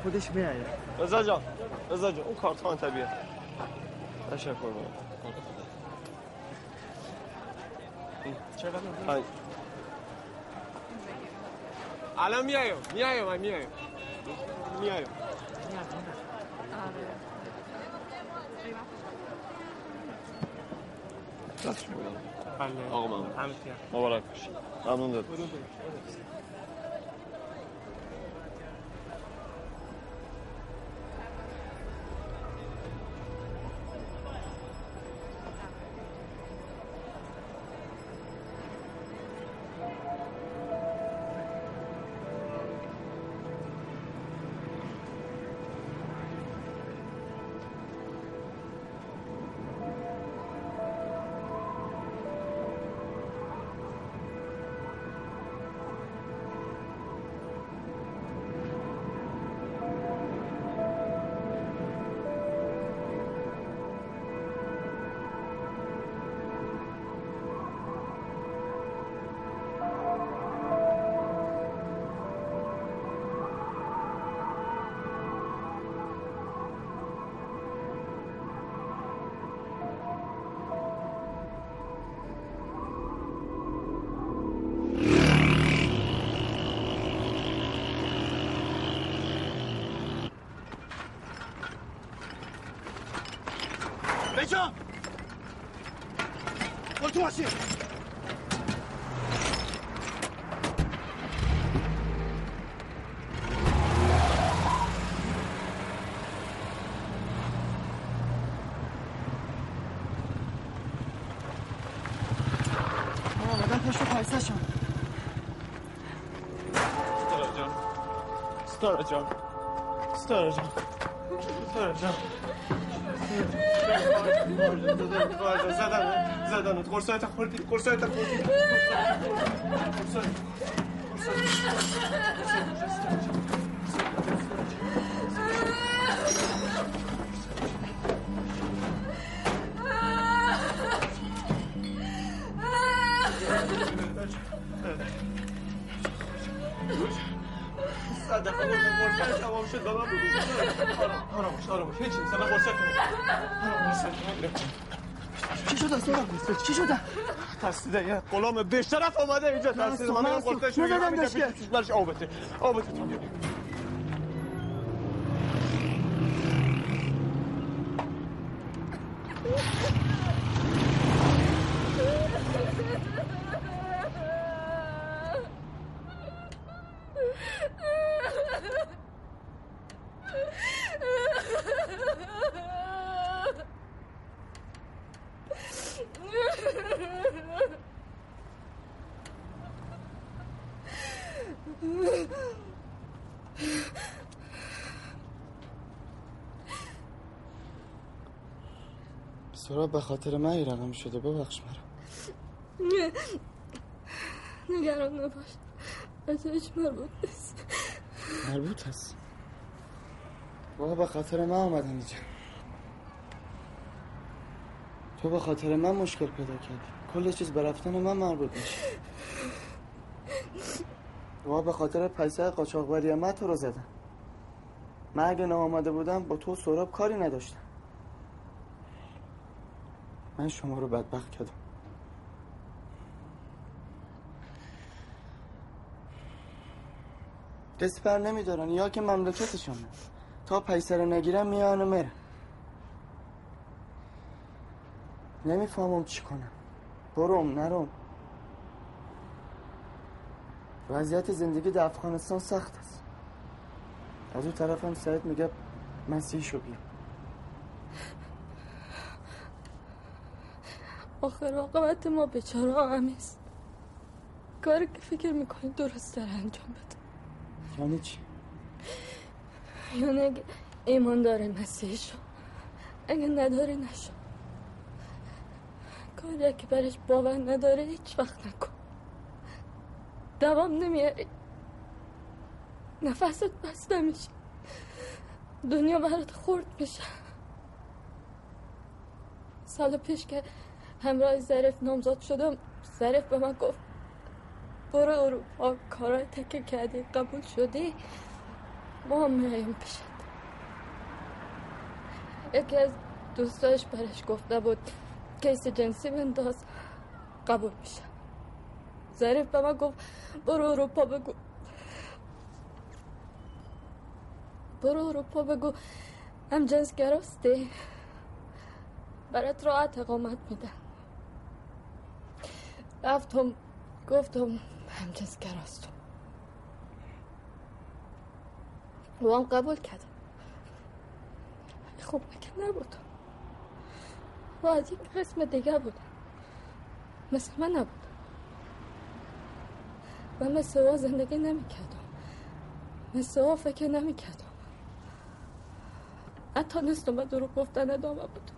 خودش میاد رضا جان رضا جان اون کارتان طبیعه تشکر کنم چقدر؟ الان میایم میایم من میایم میایم بله. آقا ممنون. مبارک باشی ممنون داد بجا برو تو ماشین آمدن پشت زدن زدن قرصایت خوردی قرصایت خوردی. صد دفعه گفتم قرصایت تمام شد من بگو. آرام باش آرام باش هیچ نیست الان قرصایت آرام باش چی چی شده؟ ترسیده یه غلام بیشرف آمده اینجا ترسیده. من میگم داشته. پیش برش آب بده آب سراب به خاطر من این رقم شده. ببخش مرا. نه. نگران نباش. ازش مربوط نیست. مربوط هست. بابا به خاطر من آمدن اینجا. تو به خاطر من مشکل پیدا کردی. کل چیز به رفتن من مربوط میشه. بابا به خاطر پیسه قاچاقبری من تو رو زدن. من اگه آمده بودم با تو سراب کاری نداشتم. من شما رو بدبخت کردم. کسی بر نمیدارن. یا که مملکتشون تا پیسر نگیرم میان و میره نمی‌فهمم چی کنم. بروم نروم وضعیت زندگی در افغانستان سخت است. از اون طرف هم سعید میگه مسیحشو بیا آخر عاقبت ما بیچاره همیست کاری که فکر می‌کنی درست داره انجام بده. یعنی چی؟ یعنی اگه ایمان داره مسیحشو اگه نداره نشو. کاری که برش باور نداره هیچ وقت نکن. دوام نمیاری. نفست بسته میشه دنیا برات خورد میشه. سال پیش که همراه ظریف نامزاد شدم. ظریف به من گفت برو اروپا کارای تکه کردی قبول شدی؟ ما هم میایم پیشت. یکی از دوستاش برش گفته بود کیس جنسی بنداز قبول میشه ظریف به من گفت برو اروپا بگو. برو اروپا بگو هم جنس گراستی برات راحت اقامت میده رفتم گفتم هم جنس گراستم و هم قبول کردم. خوب مگه نبود؟ و از یک قسم دیگه بود. مثل من نبود. و مثل او زندگی نمی‌کردم مثل او فکر نمی‌کردم حتی نستم به دروغ گفتن ادامه بود.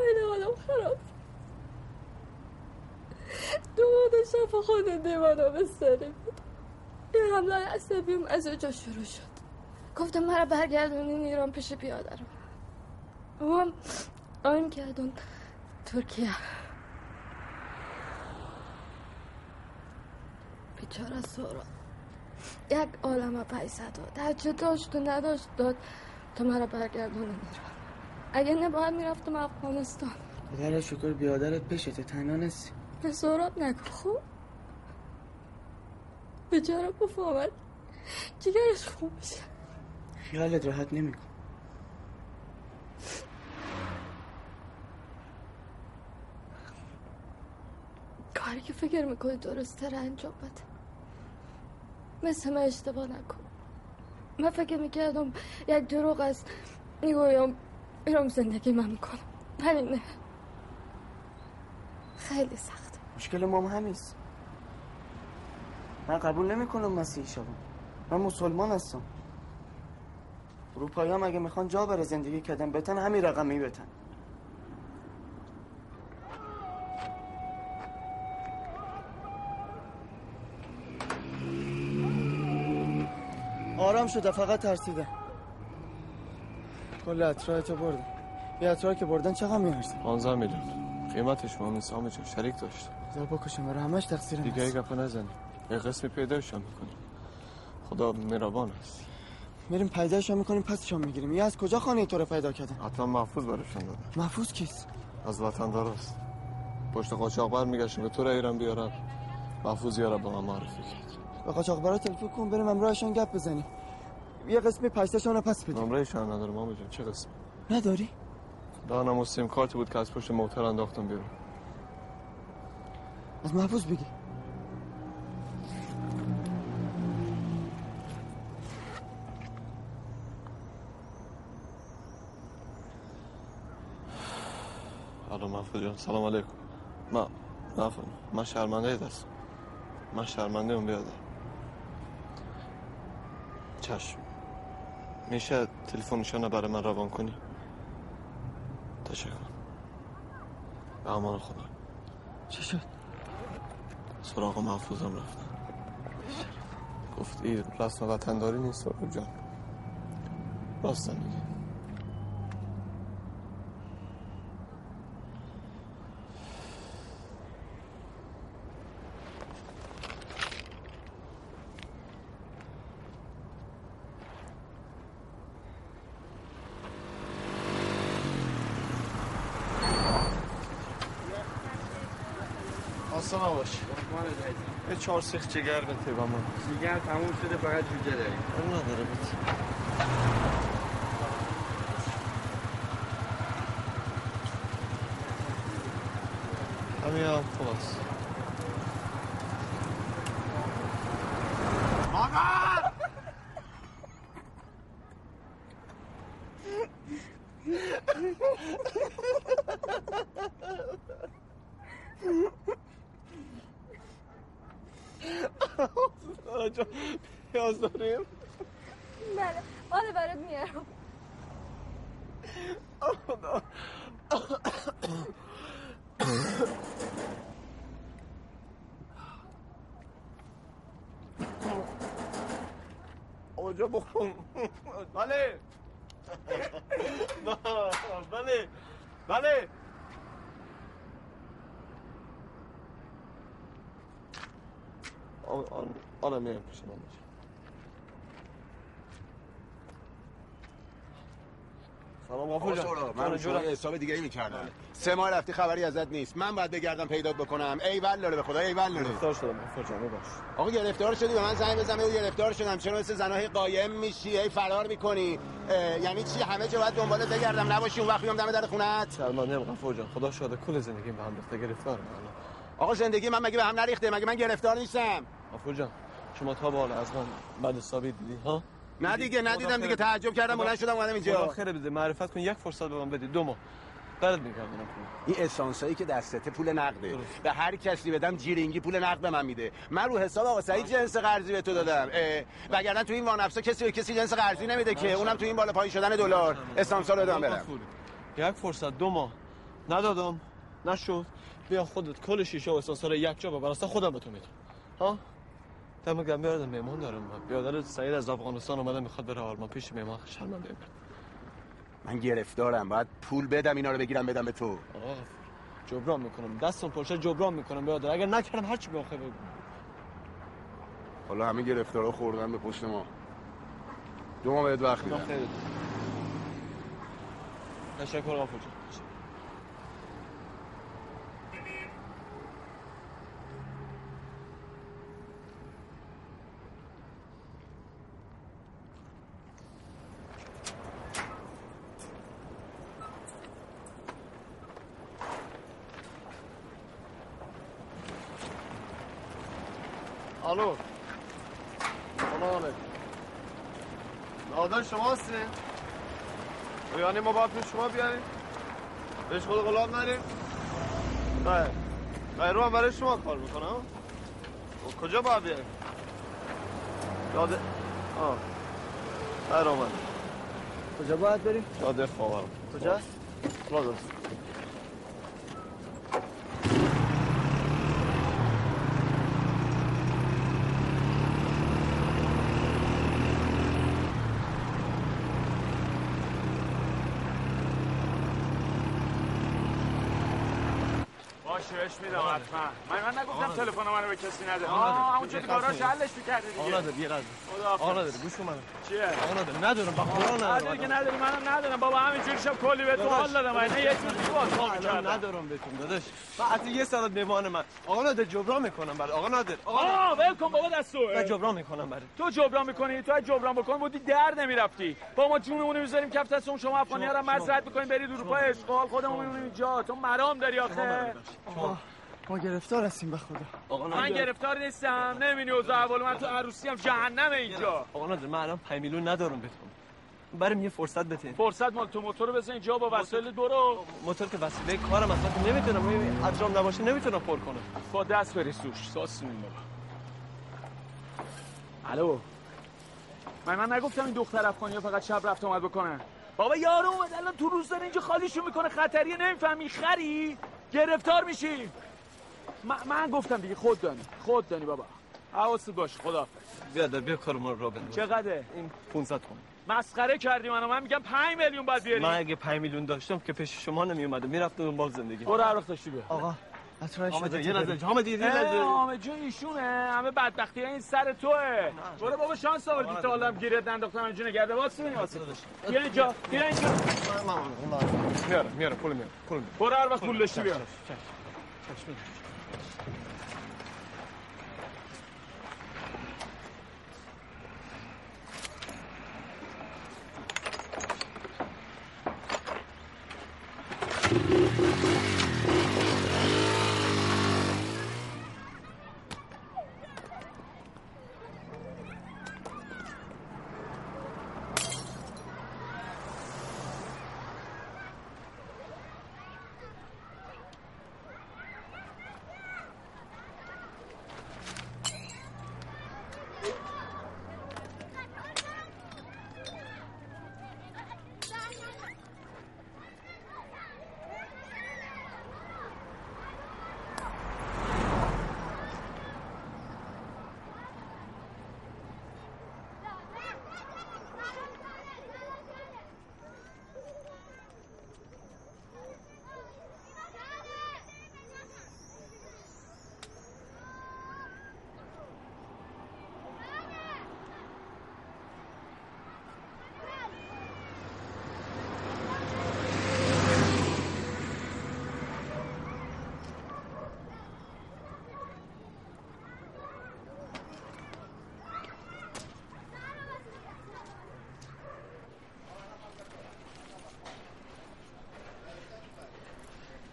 خیلی حالم خراب دوباره شب خود دیوانا به سری بود. حمله عصبیم از اونجا شروع شد. گفتم مرا برگردونین ایران پیش بیادرم. او هم آیم کردون ترکیه. بیچاره سورا. یک عالم پیسه داد. هرچه داشت و نداشت داد تا مرا برگردون ایران اگه نباید می‌رفتم افغانستان. خدا شکر بیادرت پیشته تنها نیستی. به سوراب نگو خوب بیچاره بفهمد جگرش خوب میشه. خیالت راحت نمیکن کاری که فکر می‌کنی درست تر انجام بده. مثل من اشتباه نکن. من فکر می‌کردم یک دروغ است می‌گویم. ایرام زندگی من می‌کنم. ولی نه. خیلی سخت مشکل ما هم همیست من قبول نمی‌کنم مسیحی شوم. من مسلمان هستم. اروپایی هم اگه می‌خوان جا بره زندگی کردن؟ بتن همین رقمی بتن. آرام شده فقط ترسیده. کل اطراحتو بردن. یه اطراح که بردن چقدر میارزه 15 میلیون. قیمتش مهم نیست آمه جان شریک داشت. خدا بکشم برای همش تقصیر دیگه ای گفت نزنی یه قسمی پیداشم می‌کنی خدا مهربان است. میریم پیداشم می‌کنیم پسشم می‌گیریم؟ یه از کجا خانه تو رو پیدا کردن؟ حتما محفوظ برشون دادن محفوظ کیست؟ از وطن پشت قاچاق بر میگشت به تو را ایران بیارم. محفوظ یارا به من معرفی کرد. به قاچاق برای تلفن کن بریم امراهشان گپ بزنیم. یه قسمی پیسهشون رو پس بدیم نمرهشان ندارم مامی جان. چه قسم نداری؟ دانم و سیم کارتی بود که از پشت موتر انداختم بیرون. از محفوظ بگی. الو محفوظ جان سلام علیکم. ما محفوظ من شرمنده دست من شرمنده اون بیادر. چشم. میشه تلفنشان برای من روان کنی؟ تشکر. به امان خدا. چی شد؟ سراغ محفوظم رفتن گفت این رسم وطنداری نیست سراغ جان. راستن میگه سلام باش یه چهار سیخ جگر بده با من جگر تموم شده فقط جوجه داری نداره بده همین هم خلاص. مادر پیاز داریم بله آره برات میارم آجا بخون بله بله بله آن آن آن میرم پیش من سلام سورا من شما حساب دیگه ای می‌کردم. سه ماه رفتی خبری ازت نیست. من باید بگردم پیدات بکنم. ای ول داره به خدا ای ول داره گرفتار شدم آقا گرفتار شدی؟ به من زنگ بزن بگو گرفتار شدم. چرا مثل زنای قایم میشی؟ ای فرار می‌کنی. یعنی چی؟ همه جا باید دنبالت بگردم. نباشی اون وقت بیام دم در خونت شرمنده ام غفور جان خدا شاده کل زندگی به هم ریخته. گرفتارم آقا زندگی من مگه به هم نریخته؟ مگه من گرفتار نیستم؟ غفور جان شما تا بالا از من بعد حسابی دیدی ها؟ نه دیگه ندیدم دیگه تعجب کردم بلند شدم اومدم اینجا. خیر بده. معرفت کن یک فرصت به من بدی دو ماه. بعد میگردم این اسانسایی که دستته پول نقده. به هر کسی بدم جیرینگی پول نقد به من میده. من رو حساب آقا سعید جنس قرضی به تو دادم. وگرنه تو این وانفسا کسی به کسی جنس قرضی نمیده که اونم تو این بالا پایین شدن دلار. اسانسا رو دادم برم یک فرصت. دو ماه. ندادم. نشد. بیا خودت کل شیشه و اسانسا رو یک جا ببر. اصلا خودم به تو میدم. ها؟ دم گرم بیارم مهمان دارم بیادر سعید از افغانستان اومده می‌خواد بره آلمان پیش مهمان شرمنده من گرفتارم باید پول بدم اینا رو بگیرم بدم به تو آقا جبران می‌کنم دستم پرشه جبران می‌کنم بیادر اگر نکردم هر چی بخوای بگو حالا همه گرفتارا خوردن به پشت ما دو ماه بهت وقت میدم تشکر آقا جان الو سلام علیکم نادر شما هستی؟ یعنی ما باید شما بیاریم؟ بهش خود غلام نریم؟ نه نه رو هم برای شما کار می‌کنم کجا باید بیاریم؟ یاده آه خیر آمد کجا باید بریم؟ یاده خواهرم کجاست؟ لازم بهش میدم حتما. من من نگفتم تلفن منو به کسی نده. آه اونجا تو گاراژ حلش می‌کردی دیگه. آقا یه لحظه آقا گوش من چیه؟ آقا ندارم با قرآن ندارم. نداری که نداری منم ندارم. بابا همینجوری شب کلی بهتون حال دادم. من یه چیزی باز می‌کردم ندارم بهتون داداش. حتی یه ساعت مهمان من. آقا نداره جبران می‌کنم برای آقا نداره آقا ول کن بابا دستو من جبران می‌کنم برای. تو جبران می‌کنی تو جبران بکن بودی در نمی‌رفتی. با ما جونمون می‌ذاریم کف دست شما افغانی ها رو مزرعت می‌کنیم برید اروپا اشغال خودمون میمونیم اینجا تو مرام داری آخه. ما گرفتار هستیم به خدا. آقا من گرفتار نیستم. نمی‌بینی اوضاع احوال من تو عروسی هم جهنم اینجا. آقا نداره من الان 5 میلیون ندارم بهتون برام یه فرصت بده. فرصت مال تو موتور بزن اینجا با وسایل برو. موتور که وسیله کارم اصلا نمی‌تونم انجام نباشه نمی‌تونم پر کنم. با دست بری سوش ساس بابا الو. من من نگفتم این دختر افغانی فقط شب رفت اومد بکنن بابا یارو اومد الان تو روز داره اینجا خالیشو می‌کنه. خطریه نمی‌فهمی؟ خری؟ گرفتار میشی. من, من گفتم دیگه خود دانی. خود دانی بابا. حواست باش خدا بیا در بیا کار ما رو بنداز چقدره؟ این 500 تومن. مسخره کردی منو. من میگم 5 میلیون باید بیاری. من اگه 5 میلیون داشتم که پیش شما نمی اومدم می‌رفتم دنبال زندگی. برو هر وقت داشتی بیا. آقا حامد شده. یه لحظه. حامد یه لحظه. حامد جون ایشونه. همه بدبختی این سر توه. برو بابا شانس آوردی. تا حالا گیرت ننداختم اینجا نگرده. واسه ببین واسه بیا اینجا. بیا اینجا. میارم میارم پول میارم پول میارم برو هر وقت پول داشتی بیا.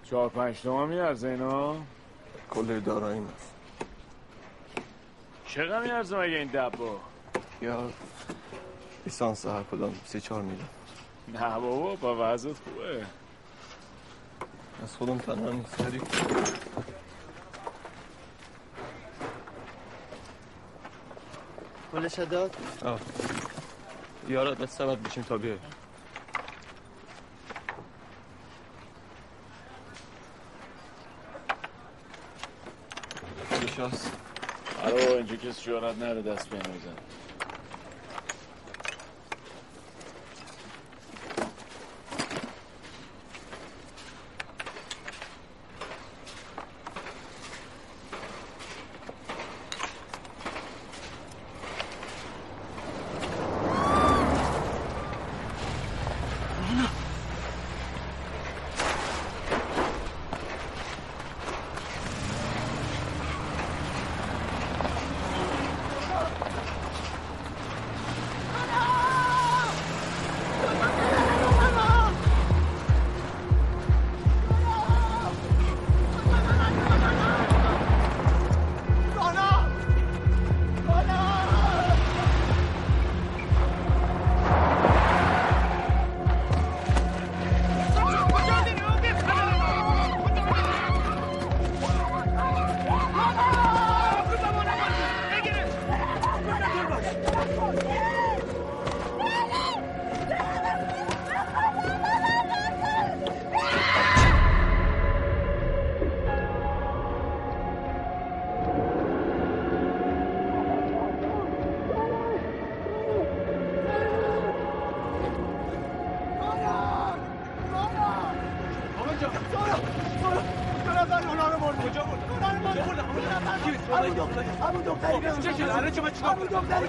چهار پنج تومن میارزه اینا؟ کل دارایی است چقدر میارزه مگه این دبا؟ یا لیسانس هر کدام سی چهار میدم نه بابا با وضعت خوبه. از خودم تنها نیست کلش داد آه. یارت به سبب بشیم تا بیای بشاست آره اینجا کسی جورت نره دست بهم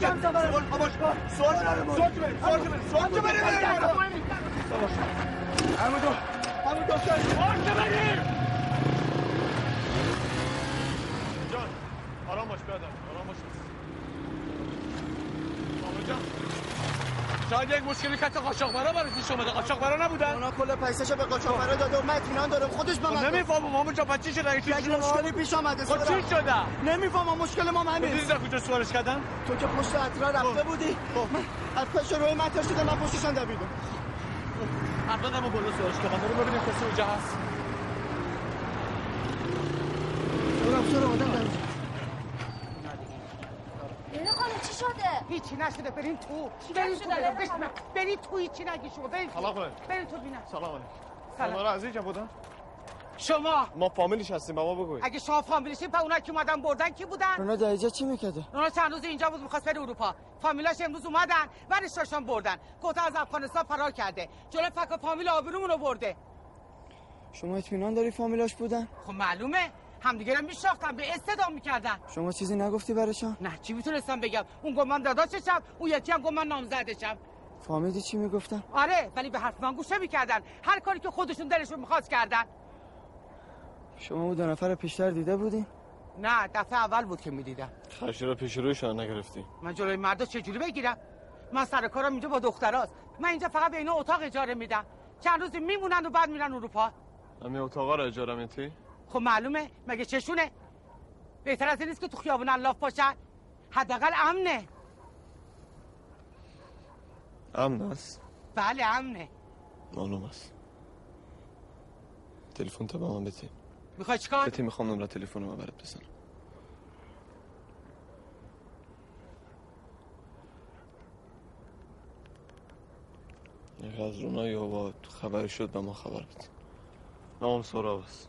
جان آرام باش برادر آرام باش جان شاید یک مشکلی کت قاچاقبرا برای پیش اومده قاچاقبرا نبودن اونا کل پیساشو به قاچاقبرا داده و من اطمینان دارم خودش به من نمی‌فهمم مامان جان بچه چی شده یک مشکلی پیش آمده خب چی شده نمی‌فهمم مشکل ما من دیدی کجا سوارش کردن تو که پشت اطرا رفته بودی. من از پشت روی من تا شده من پشتشان دویدم. حتما دمو بالا سوارش کردن برو ببینیم کسی اونجا هست. برم سر آدم خانم چی شده؟ هیچی نشده. برین تو. چی برین تو برین تو هیچی نگی شما. برین تو. سلام علیکم. برین تو بینم. سلام علیکم. سلام. شما را از اینجا بودن شما! ما فامیلیش هستیم بابا بگوی اگه شما فامیلیشین پس اونا که اومدن بردن؟ کی بودن؟ رونا دایجا چی می‌کرده؟ اونا چند روز اینجا بود می‌خواست بره اروپا. فامیلاش امروز اومدن ورشاشان بردن. گفت از افغانستان فرار کرده. جلو فک فامیل آبرومون رو برده. شما اطمینان داری فامیلاش بودن؟ خب معلومه. همدیگه رو میشناختن به استدام می‌کردن. شما چیزی نگفتی براشان نه چی می‌تونستم بگم؟ اون گفت من داداششم اون یکی هم گفت من نامزدشم فهمیدی چی می‌گفتن؟ آره ولی به حرف من گوش نمی‌کردن. هر کاری که خودشون دلشون می‌خواست کردن. شما اون دو نفر پیشتر دیده بودی؟ نه دفعه اول بود که می‌دیدم. خرشی رو پیش رویشان نگرفتی. من جلوی مردا چجوری بگیرم؟ من سر کارم اینجا با دختراست. من اینجا فقط به اینا اتاق اجاره میدم. چند روزی میمونن و بعد میرن اروپا. همین اتاقا رو اجاره میتی خب معلومه. مگه چشونه؟ بهتر از این نیست که تو خیابون الاف باشن. حداقل امنه. امن است؟ بله امنه. معلوم است. تلفن تا به من بتی می‌خوای چیکار؟ بتی می‌خوام نمره تلفن رو برات بزنم یک از رونای آباد خبری شد به ما خبر بده. نام سراب است.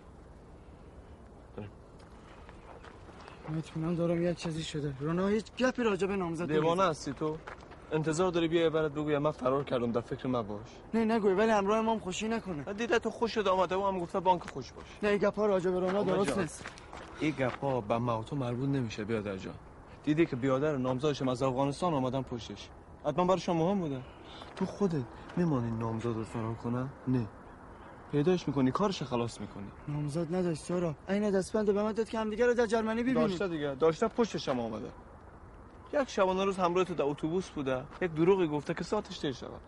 اطمینان دارم یک چیزی شده. رونا هیچ گپی راجع به نامزد دیوانه هستی تو؟ انتظار داری بیای برات بگویم. من فرار کردم در فکر من باش. نه نگوی ولی همراه ما هم خوشی نکنه. من دیده تو خوش شد آمده و هم گفته بانک خوش باش. نه این گپا راجع به رونا درست نیست. این گپا به ما تو مربوط نمیشه بیادر جان. دیدی که بیادر نامزادشم از افغانستان آمدن پشتش. حتما برایشان مهم بوده. تو خودت میمانی نامزاد رو فرار کنه نه. پیداش می‌کنی کارش خلاص می‌کنی. نامزد نداشت سارا. عین دستبند به من داد که همدیگه رو در جرمنی ببینیم داشته دیگه. داشته پشتش هم آمده. یک شبانه روز همراه تو در اتوبوس بوده. یک دروغی گفته که ساعتش دیر شود.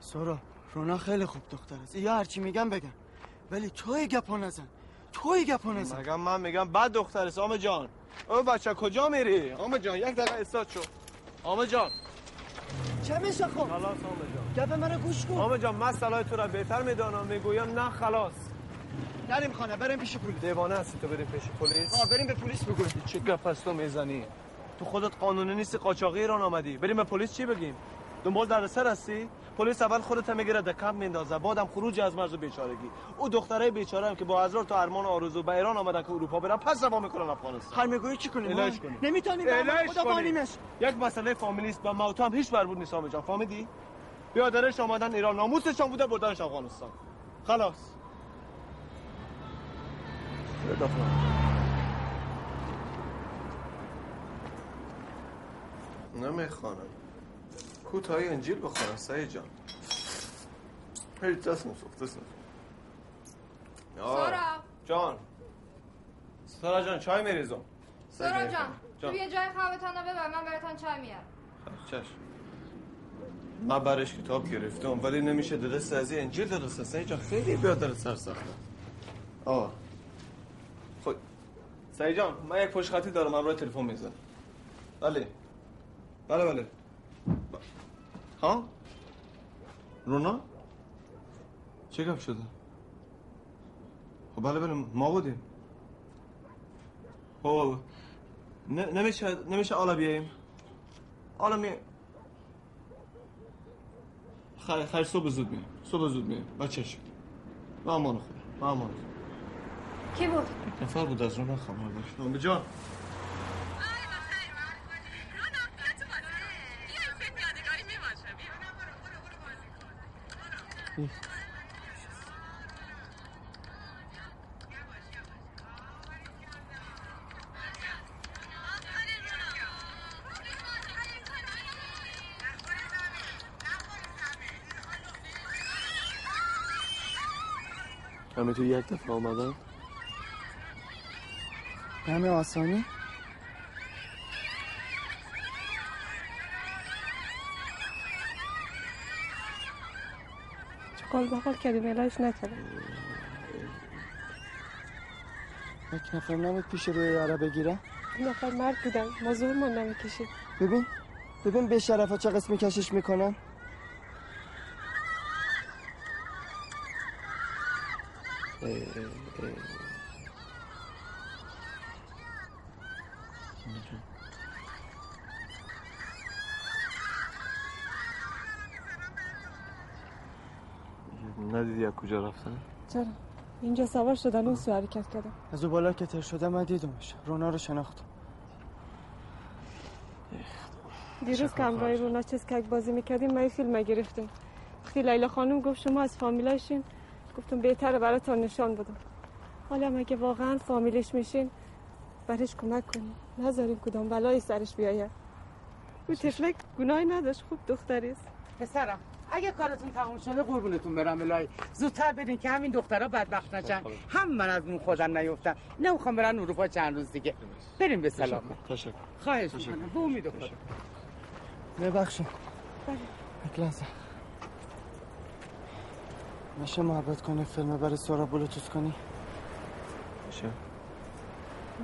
سارا رونا خیلی خوب دختر است. یا هرچی میگم بگم. ولی توی گپا نزن. توی گپا نزن. مگم من میگم بعد دختر سام جان. او بچه کجا میری؟ آمه جان یک دقیقه استاد شو. آمه جان. چه میشه خب؟ خلاص آمه جان. گپ منو گوش کن. آمه جان من صلاح تو را بهتر می‌دانم. می‌گویم نه خلاص. نریم خانه بریم پیش پلیس. دیوانه هستی تو بریم پیش پلیس؟ آه بریم به پلیس بگویم چه گپ است تو می‌زنی؟ تو خودت قانونی نیستی قاچاقی ایران آمدی. بریم به پلیس چی بگیم؟ دنبال در سر هستی؟ پلیس اول خودت می‌گیره دکم میندازه بعدم خروج از مرز بیچارگی. او دختره بیچاره هم که با هزار تا ارمان و آرزو به ایران آمدن که اروپا برن پس روا می‌کنن افغانستان. هر می‌گویی چی کنیم؟ الهش کنیم. نمی‌تونیم خدا کنیم. بانیمش یک مسئله فامیلی است با موت هم هیچ بربود نیست آمه جان. فهمیدی بیادرش آمدن ایران. ناموسشان بوده بردنش افغانستان. خلاص. نمی‌خوانم. کوتاهی انجیل بخورم سعی جان. هیچ دست نسوخت دست سارا. جان. سارا جان چای میریزم. سارا جان تو یه جای خوابتان رو ببر من براتون چای میارم چشم من برش کتاب گرفتم ولی نمیشه در دست از این انجیل درست سعی جان خیلی بیادر سر سخته آه. خود سعی جان من یک پشت خطی دارم من روی تلفن می‌زنم. بله. بله بله. ب- ها؟ رونا؟ چه گپ شده؟ خب بله بله ما بودیم. خب ن- نمیشه نمیشه حالا بیاییم؟ حالا می خیر خیر صبح زود میام. صبح زود میام. بچهش با امان خدا. با امان کی بود؟ نفر بود از رونا خبر داشت به جان همه تو یک دفعه آمدن؟ همه آسانی؟ قال بقال کردیم الهش نکردم یک نفر نبود پیش روی یاره بگیره؟ این نفر مرد بودن ما زور ما نمی‌کشید. ببین ببین به شرفا چه قسمی کشش می‌کنن؟ کجا رفتن؟ چرا؟ اینجا سوار شدن اون سو حرکت کردم از او بالا که تر شده من دیدمش. رونا رو شناختم. دیروز که همراه رونا چیز کک بازی می‌کردیم ما یه فیلم گرفتیم. وقتی لیلا خانم گفت شما از فامیلاشین گفتم بهتره براتون نشان بدم. حالا مگه واقعا فامیلش میشین برش کمک کنیم نذاریم کدام بلایی سرش بیاید. او تفلک گناهی نداشت خوب دختری است پسرم. اگه کارتون تموم شده قربونتون برم الهی. زودتر برین که همین دخترها بدبخت نشن. هم من از اون خودم نیفتن نمی‌خوام برن اروپا چند روز دیگه. بریم به سلام. تشکر. خواهش می‌کنم. به امید خدا ببخشید. لحظه میشه محبت کنی فیلم برای سورا بلوتوس کنی؟ میشه.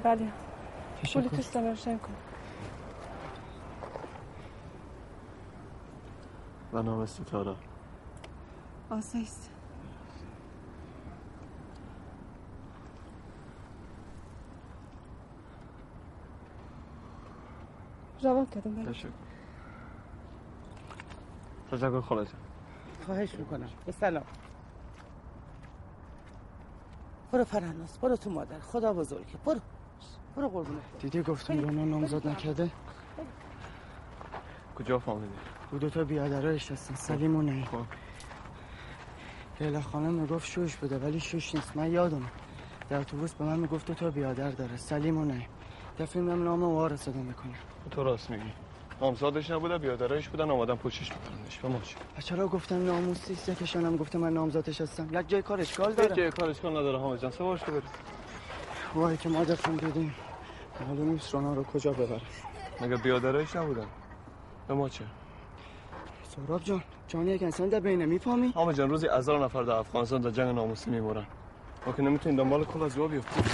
بله. بلوتوس روشن کن. و نام ستاره آسایست روان کردم بله. تشکر. تشکر خاله جان خواهش می‌کنم. به سلام. برو فرناس برو تو مادر. خدا بزرگه برو. برو قربونه دیدی گفتم رونا نامزد نکرده؟ کجا فهمیدی؟ دو دوتا بیادرایش هستن. سلیم و نعیم. لیلا خانم می‌گفت شوش بوده ولی شوش نیست. من یادم. در اتوبوس به من می‌گفت دو تا بیادر داره سلیم و نعیم. دفعه میام نام وار صدا می‌کنه تو راست میگی. نامزادش نبوده بیادرایش بودن آمدن پوشش میکننش. به ما چرا گفتم ناموسی است یکشون هم گفته من نامزادش هستم. یک جای کار اشکال هیچ جای داره کار اشکال نداره حامد جان. سوارش تو بریم وای که ما دفعه دیدیم معلوم نیست رونا رو کجا ببره. مگه بیادرایش نبودن به ما چه؟ سهراب جان جان یک انسان در بینه می‌فهمی حامد جان روزی هزار نفر در افغانستان در جنگ ناموسی میمورن ما که نمی‌تونیم دنبال کل از بیفتیم.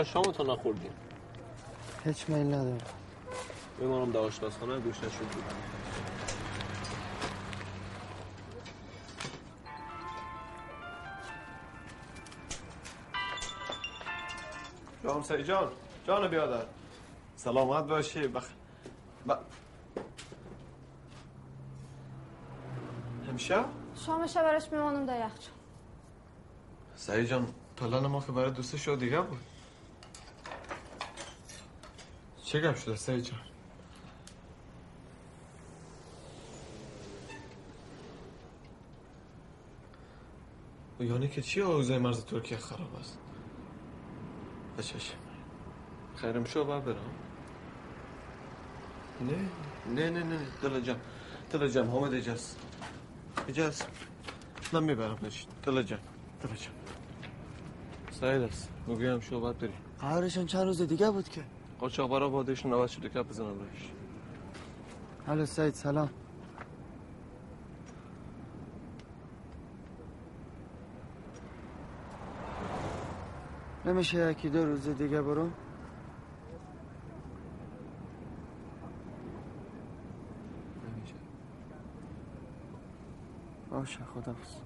اما جان شامتون نخوردیم. هیچ میل ندارم. بمانم در آشپزخانه گوش نشد بود جان سعی جان جان بیادر. سلامت باشی. بخ ب... همیشه؟ شامش برش میمانم در یخچال سعی جان پلن ما که برای دوست شو دیگه بود. چه گپ شده سعی جان یعنی که چی آوزه مرز ترکیه خراب است بچهش خیرم شو بر برم نه نه نه نه دل جم دل جم حامد اجاز اجاز من می‌برم بشین دل جم دل جم سعید است می‌گویم شو باید بری قرارشون چند روز دیگه بود که قاچاق برا بادشون عوض شده که بزنم بهش. الو سعید سلام. نمیشه یکی دو روز دیگه برو؟ نمیشه. باشه خدافز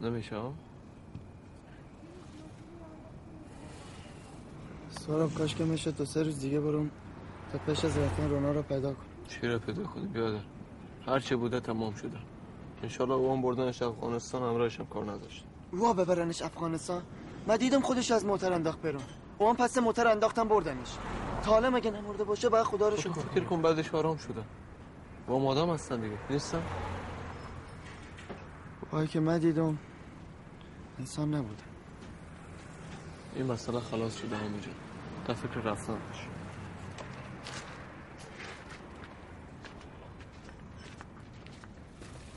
نمیشه ها سارا کاش که میشه تا سه روز دیگه برم تا پیش از رفتن رونا رو پیدا کنم. چی رو پیدا کنی بیادر؟ هر چه بوده تمام شده. انشالله اون بردنش افغانستان همراهش هم کار نداشت. وا ببرنش افغانستان؟ من دیدم خودش از موتر انداخت برون اون پس موتر انداختم بردنش. تا حالا مگه نمرده باشه باید خدا رو شکر فکر کن بعدش آرام شدن با مادام هستن دیگه. نیستن؟ وای که من دیدم انسان نبوده. این مسئله خلاص شده همینجا تا فکر رفتن باش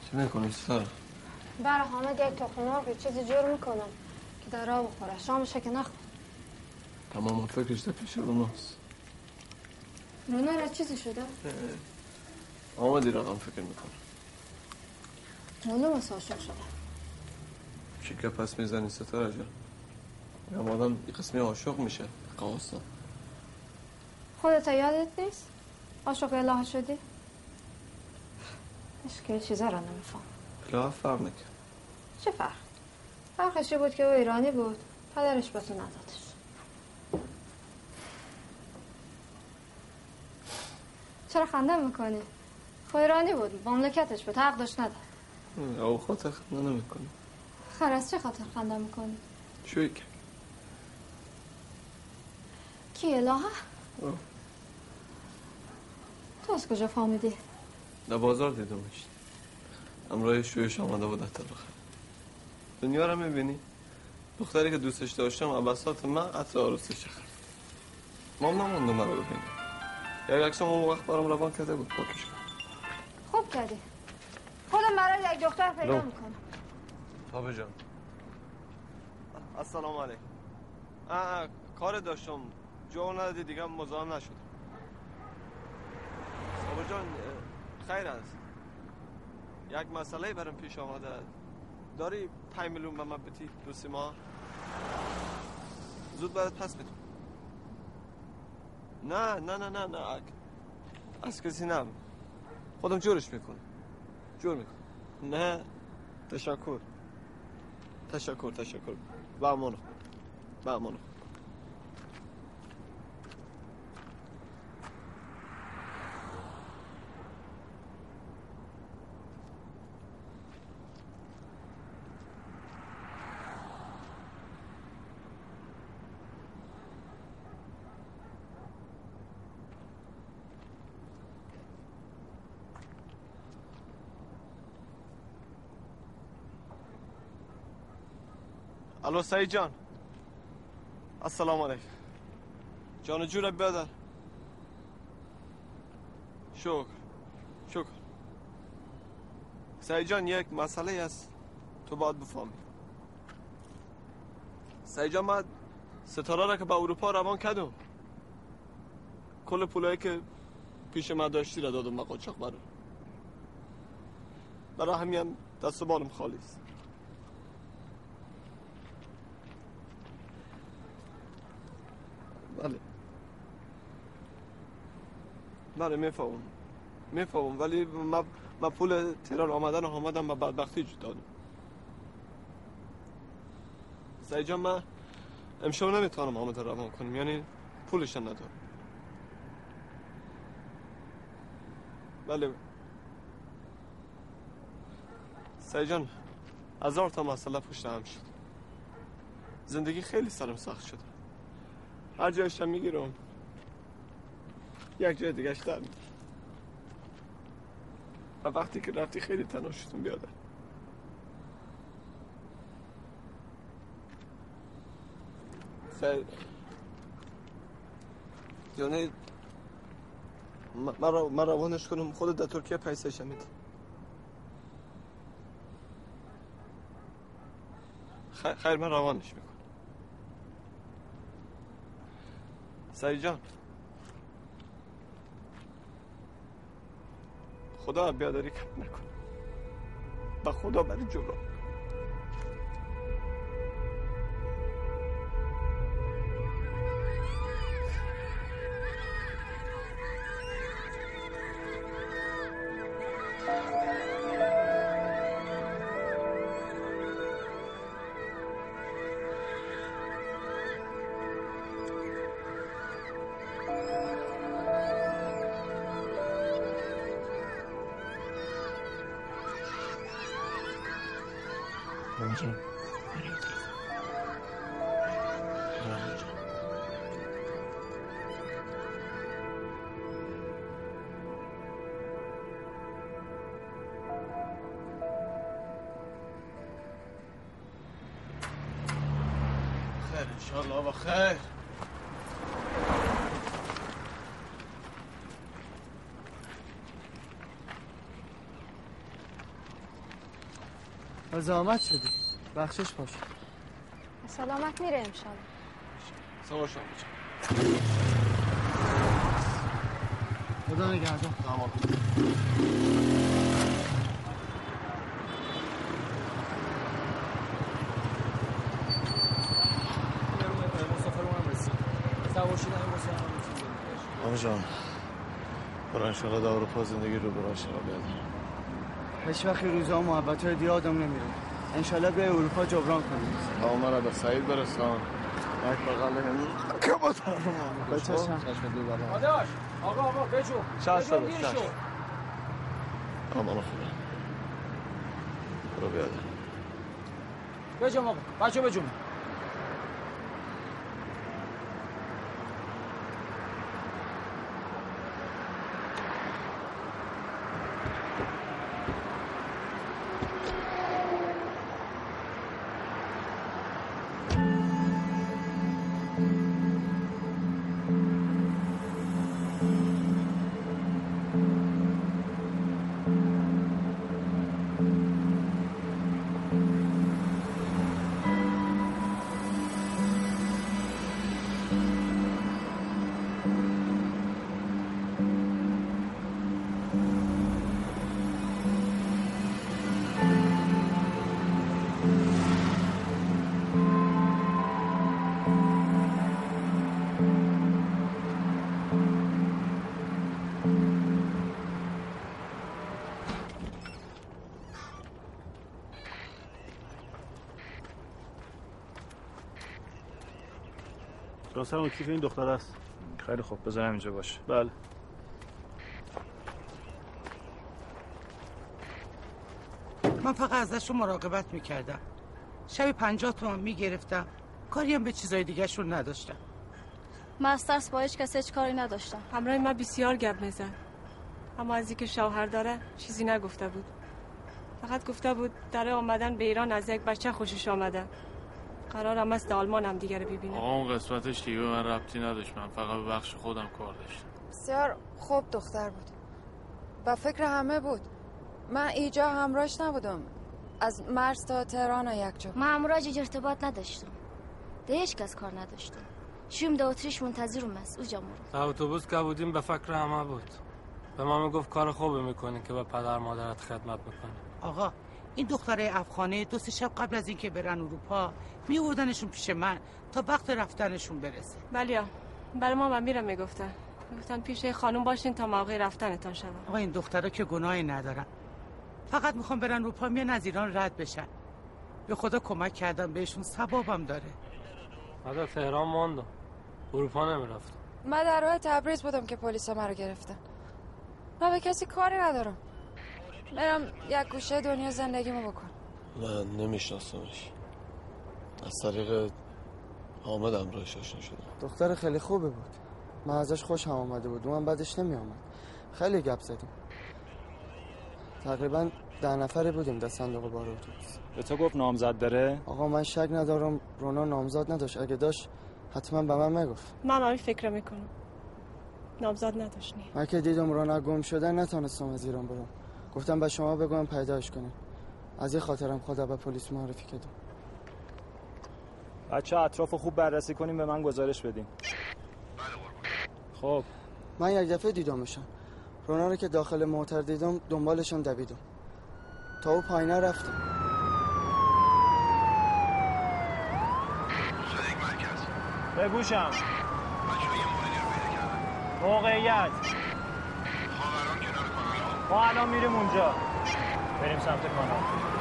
چی می‌کنی سر؟ برای حامد یک تخم مرغ چیزی جور می‌کنم که در راه بخوره. شامشه که نخور. تمام فکرش در پیش روناست رونا را چیزی شده؟ آمدی رقم فکر می‌کنه معلوم است عاشق شده. چی که پس می‌زنی ستاره جان؟ آدم قسمی عاشق میشه. قواصا خودت یادت نیست؟ عاشق الهه شدی؟ اشکال چیزا را نمیفهم. لا فرق نکن چه فرق؟ فرقش این بود که او ایرانی بود. پدرش به تو ندادش چرا خنده می‌کنی؟ خب ایرانی بود. مملکتش بود حق داشت نداد. او خاطر خنده نمی‌کنی خر از چه خاطر خنده می‌کنی؟ چوی که. کی الهه؟ او. تو از کجا فهمیدی؟ در بازار دیدمش همراه شویش آمده بود بخیر دنیا رو می‌بینی؟ دختری که دوستش داشتم عباسات من عطر آرستش خرد ما نموندم من رو ببینیم یک عکسم اون وقت برام روان کرده بود پاکش کن. خوب کردی. خودم برای یک دختر پیدا. می‌کنم. تابه جان. السلام علیکم. کار داشتم. جو ندادی دیگه مزاحم نشد بابا جان خیر است یک مسئله برام پیش آمده داری پنج میلیون به من بتی دو سه ماه زود باید پس بدم نه نه نه نه نه از کسی نه خودم جورش می‌کنم جور می‌کنم نه تشکر تشکر تشکر به امانه به امانه الو سعید جان السلام علیکم جان جور بیادر شکر شکر سعید جان یک مسئله است تو باید بفهمی سعید جان من ستاره را که به اروپا روان کردم کل پولایی که پیش من داشتی را دادم من قاچاق برو برای همین دست بالم خالی است بله بله می‌فهمم. می‌فهمم ولی من من پول تهران آمدن و آمدم به بدبختی دادم سعید جان من امشب نمی‌تونم آمد روان کنم یعنی پولش ندارم. بله. سعید جان هزار تا مسئله پشت هم شد. زندگی خیلی سرم سخت شده. هر جایشم می‌گیرم. یک جای دیگه در و وقتی که رفتی خیلی تنها شدم بیادر سعید یعنی من روانش کنم. خودت در ترکیه پیسش میدی. خیر من روانش می‌کنم. سعید جان. خدا بیاداری کم نکنه. و خدا بری جلو. زحمت شدی بخشش باش. سلامت میره امشالله سوار شما خدا نگهدار. آقا. جان برای انشالله در اروپا زندگی رو برای شما بیاد. هیچ وقت روزا محبت های دیگه آدم نمیره. انشالله به اروپا جبران کنیم. آقا من به سعید برسان. یک بغل هم که با طرف ما بچه چشم آداش آقا آقا بجو. چشم داداش چشم امان خدا برو بیاد بجو آقا بچه بجو. راستا کیف این دختر است. خیلی خوب بذارم اینجا باشه. بله. من فقط ازشون مراقبت می‌کردم. شبی پنجاه تومن می‌گرفتم. کاری هم به چیزای دیگه شون نداشتم. من از ترس با هیچ کسی هیچ کاری نداشتم. همراه من بسیار گپ میزن اما از اینکه شوهر داره چیزی نگفته بود. فقط گفته بود در آمدن به ایران از یک بچه خوشش آمده. قرارم است آلمان هم دیگه رو ببینم. آقا اون قسمتش دیگه من ربطی نداشت. من فقط به بخش خودم کار داشتم. بسیار خوب دختر بود. و فکر همه بود. من ایجا همراهش نبودم. از مرز تا تهران و یک جا. ما همراهش هیچ ارتباط نداشتم. ده هیچ کس کار نداشتم. شویم ده اتریش منتظرم است. او جمهور در اتوبوس که بودیم به فکر همه بود. به ما می‌گفت کار خوبی می‌کنی که به پدر مادرت خدمت می‌کنی. آقا این دختره افغانه دو سه شب قبل از اینکه برن اروپا میوردنشون پیش من تا وقت رفتنشون برسه. بله برای ما من میرم می‌گفتن گفتن پیش خانم باشین تا موقع رفتنتان شود. آقا این دخترها که گناهی ندارن. فقط می‌خوام برن اروپا میان از ایران رد بشن. به خدا کمک کردم بهشون ثوابم داره. من در تهران ماندم اروپا نمی‌رفتم. من در راه تبریز بودم که پلیس ما رو گرفتن. من به کسی کاری ندارم. برم یک گوشه دنیا زندگیمو بکن. من نمیشناسمش. از طریق حامد همراهش آشنا شدم. دختر خیلی خوبه بود. من ازش خوشم آمده بود. من بعدش نمی آمد خیلی گپ زدیم. تقریبا ده نفره بودیم در صندوق بار اتوبوس. به تو گفت نامزد داره آقا من شک ندارم رونا نامزاد نداشت. اگه داشت حتما به من می‌گفت. من همین فکر می‌کنم. نامزاد نداشتنی من که دیدم رونا گم شده نتونستم از ایران برم. گفتم به شما بگویم پیداش کنیم. از این خاطرم خدا به پلیس معرفی کردم بچه اطراف خوب بررسی کنیم به من گزارش بدین. خب. من یک دفعه دیدمشان رونا رو که داخل موتر دیدم دنبالشون دویدم. تا او پایینه رفتم. بگوشم. موقعیت. ما الان میریم اونجا. بریم سمت کانال.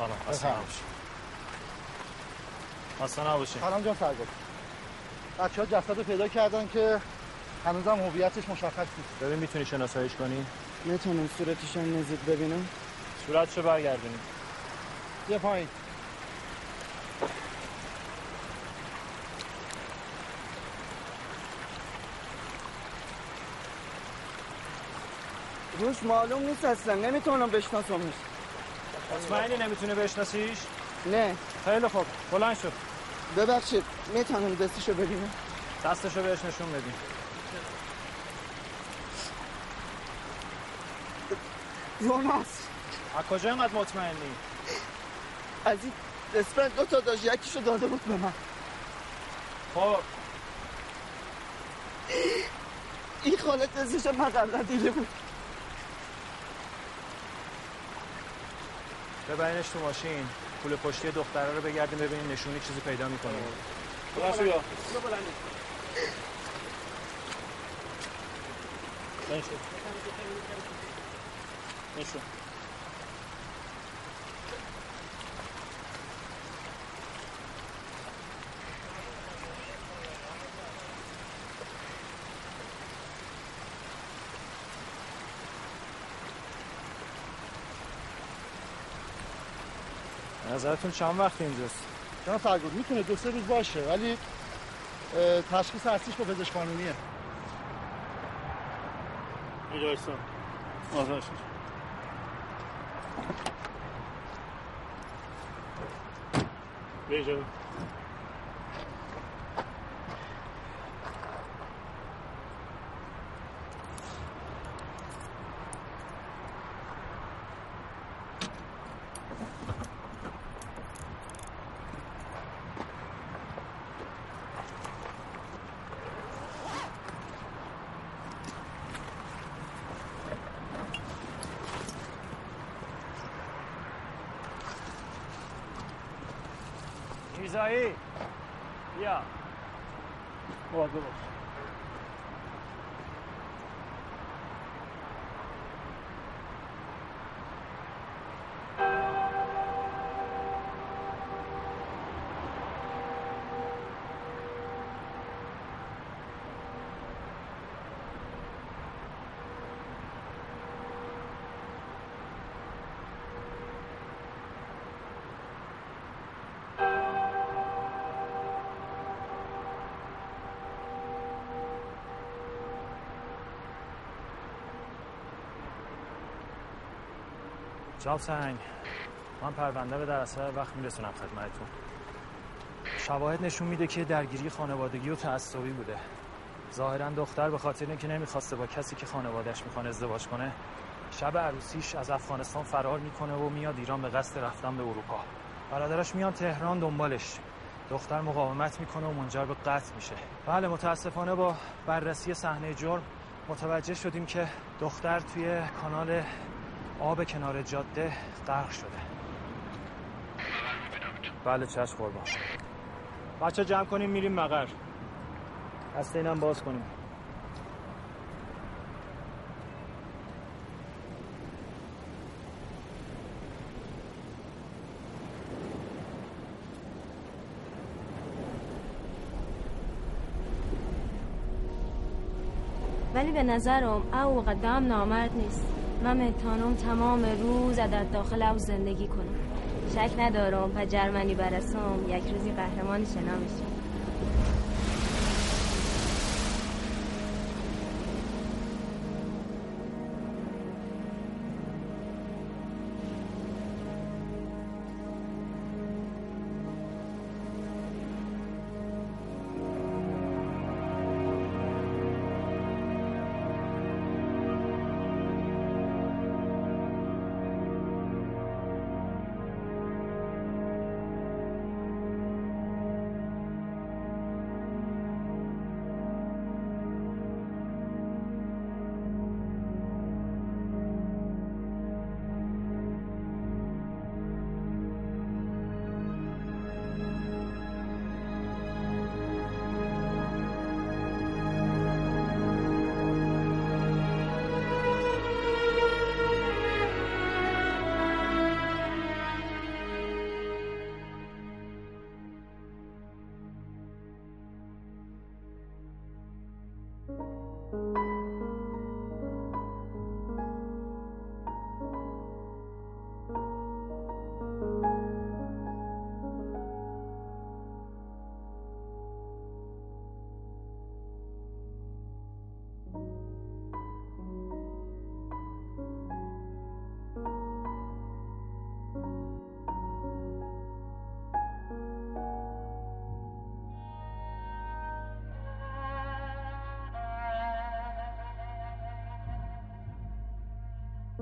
سلام. خسته نباشی خسته نباشی سلام جان بچه ها جسد رو پیدا کردن که هنوزم هویتش مشخص نیست. ببین می‌تونی شناساییش کنی؟ می‌تونم صورتش هم نزدیک ببینم. صورتشو برگردونی یه پایین. روش معلوم نیست اصلا نمی‌تونم بشناسمش. مطمئنی نمی‌تونی بشناسیش؟ نه. خیلی خوب. بلند شو. ببخشید می‌تونم دستشو ببینم دستشو بهش نشون بدی روناس از کجا اینقدر مطمئنی؟ از این اسپرنت دو تا داشت یکیشو داده بود به من. خب. این خاله دستش من قبلا دیده بود. ببرینش تو ماشین. پول پشتی دختره رو بگردیم ببینیم نشونی چیزی پیدا می‌کنیم بلند نظرتون چند وقت اینجاست؟ جان فرگل می‌تونه دو سه روز باشه ولی تشخیص اصلیش با پزشک قانونیه. آزادش بیا اینجا میرزایی بیا مواظب باش جاب سنگ من پرونده به در اثر وقت میرسونم خدمتتون. شواهد نشون میده که درگیری خانوادگی و تعصبی بوده. ظاهرا دختر به خاطر اینکه نمی‌خواسته با کسی که خانوادهش می‌خوان ازدواج کنه شب عروسیش از افغانستان فرار می‌کنه و میاد ایران به قصد رفتن به اروپا. برادرش میان تهران دنبالش. دختر مقاومت می‌کنه و منجر به قتل میشه. بله متاسفانه با بررسی صحنه جرم متوجه شدیم که دختر توی کانال آب کنار جاده غرق شده. بله چشم قربان. بچه جمع کنیم میریم مقر. دست اینم باز کنیم. ولی به نظرم او قدم نامرد نیست. من متانم تمام روز در داخل او زندگی کنم. شک ندارم و جرمنی برسم یک روزی قهرمان شنا میشم.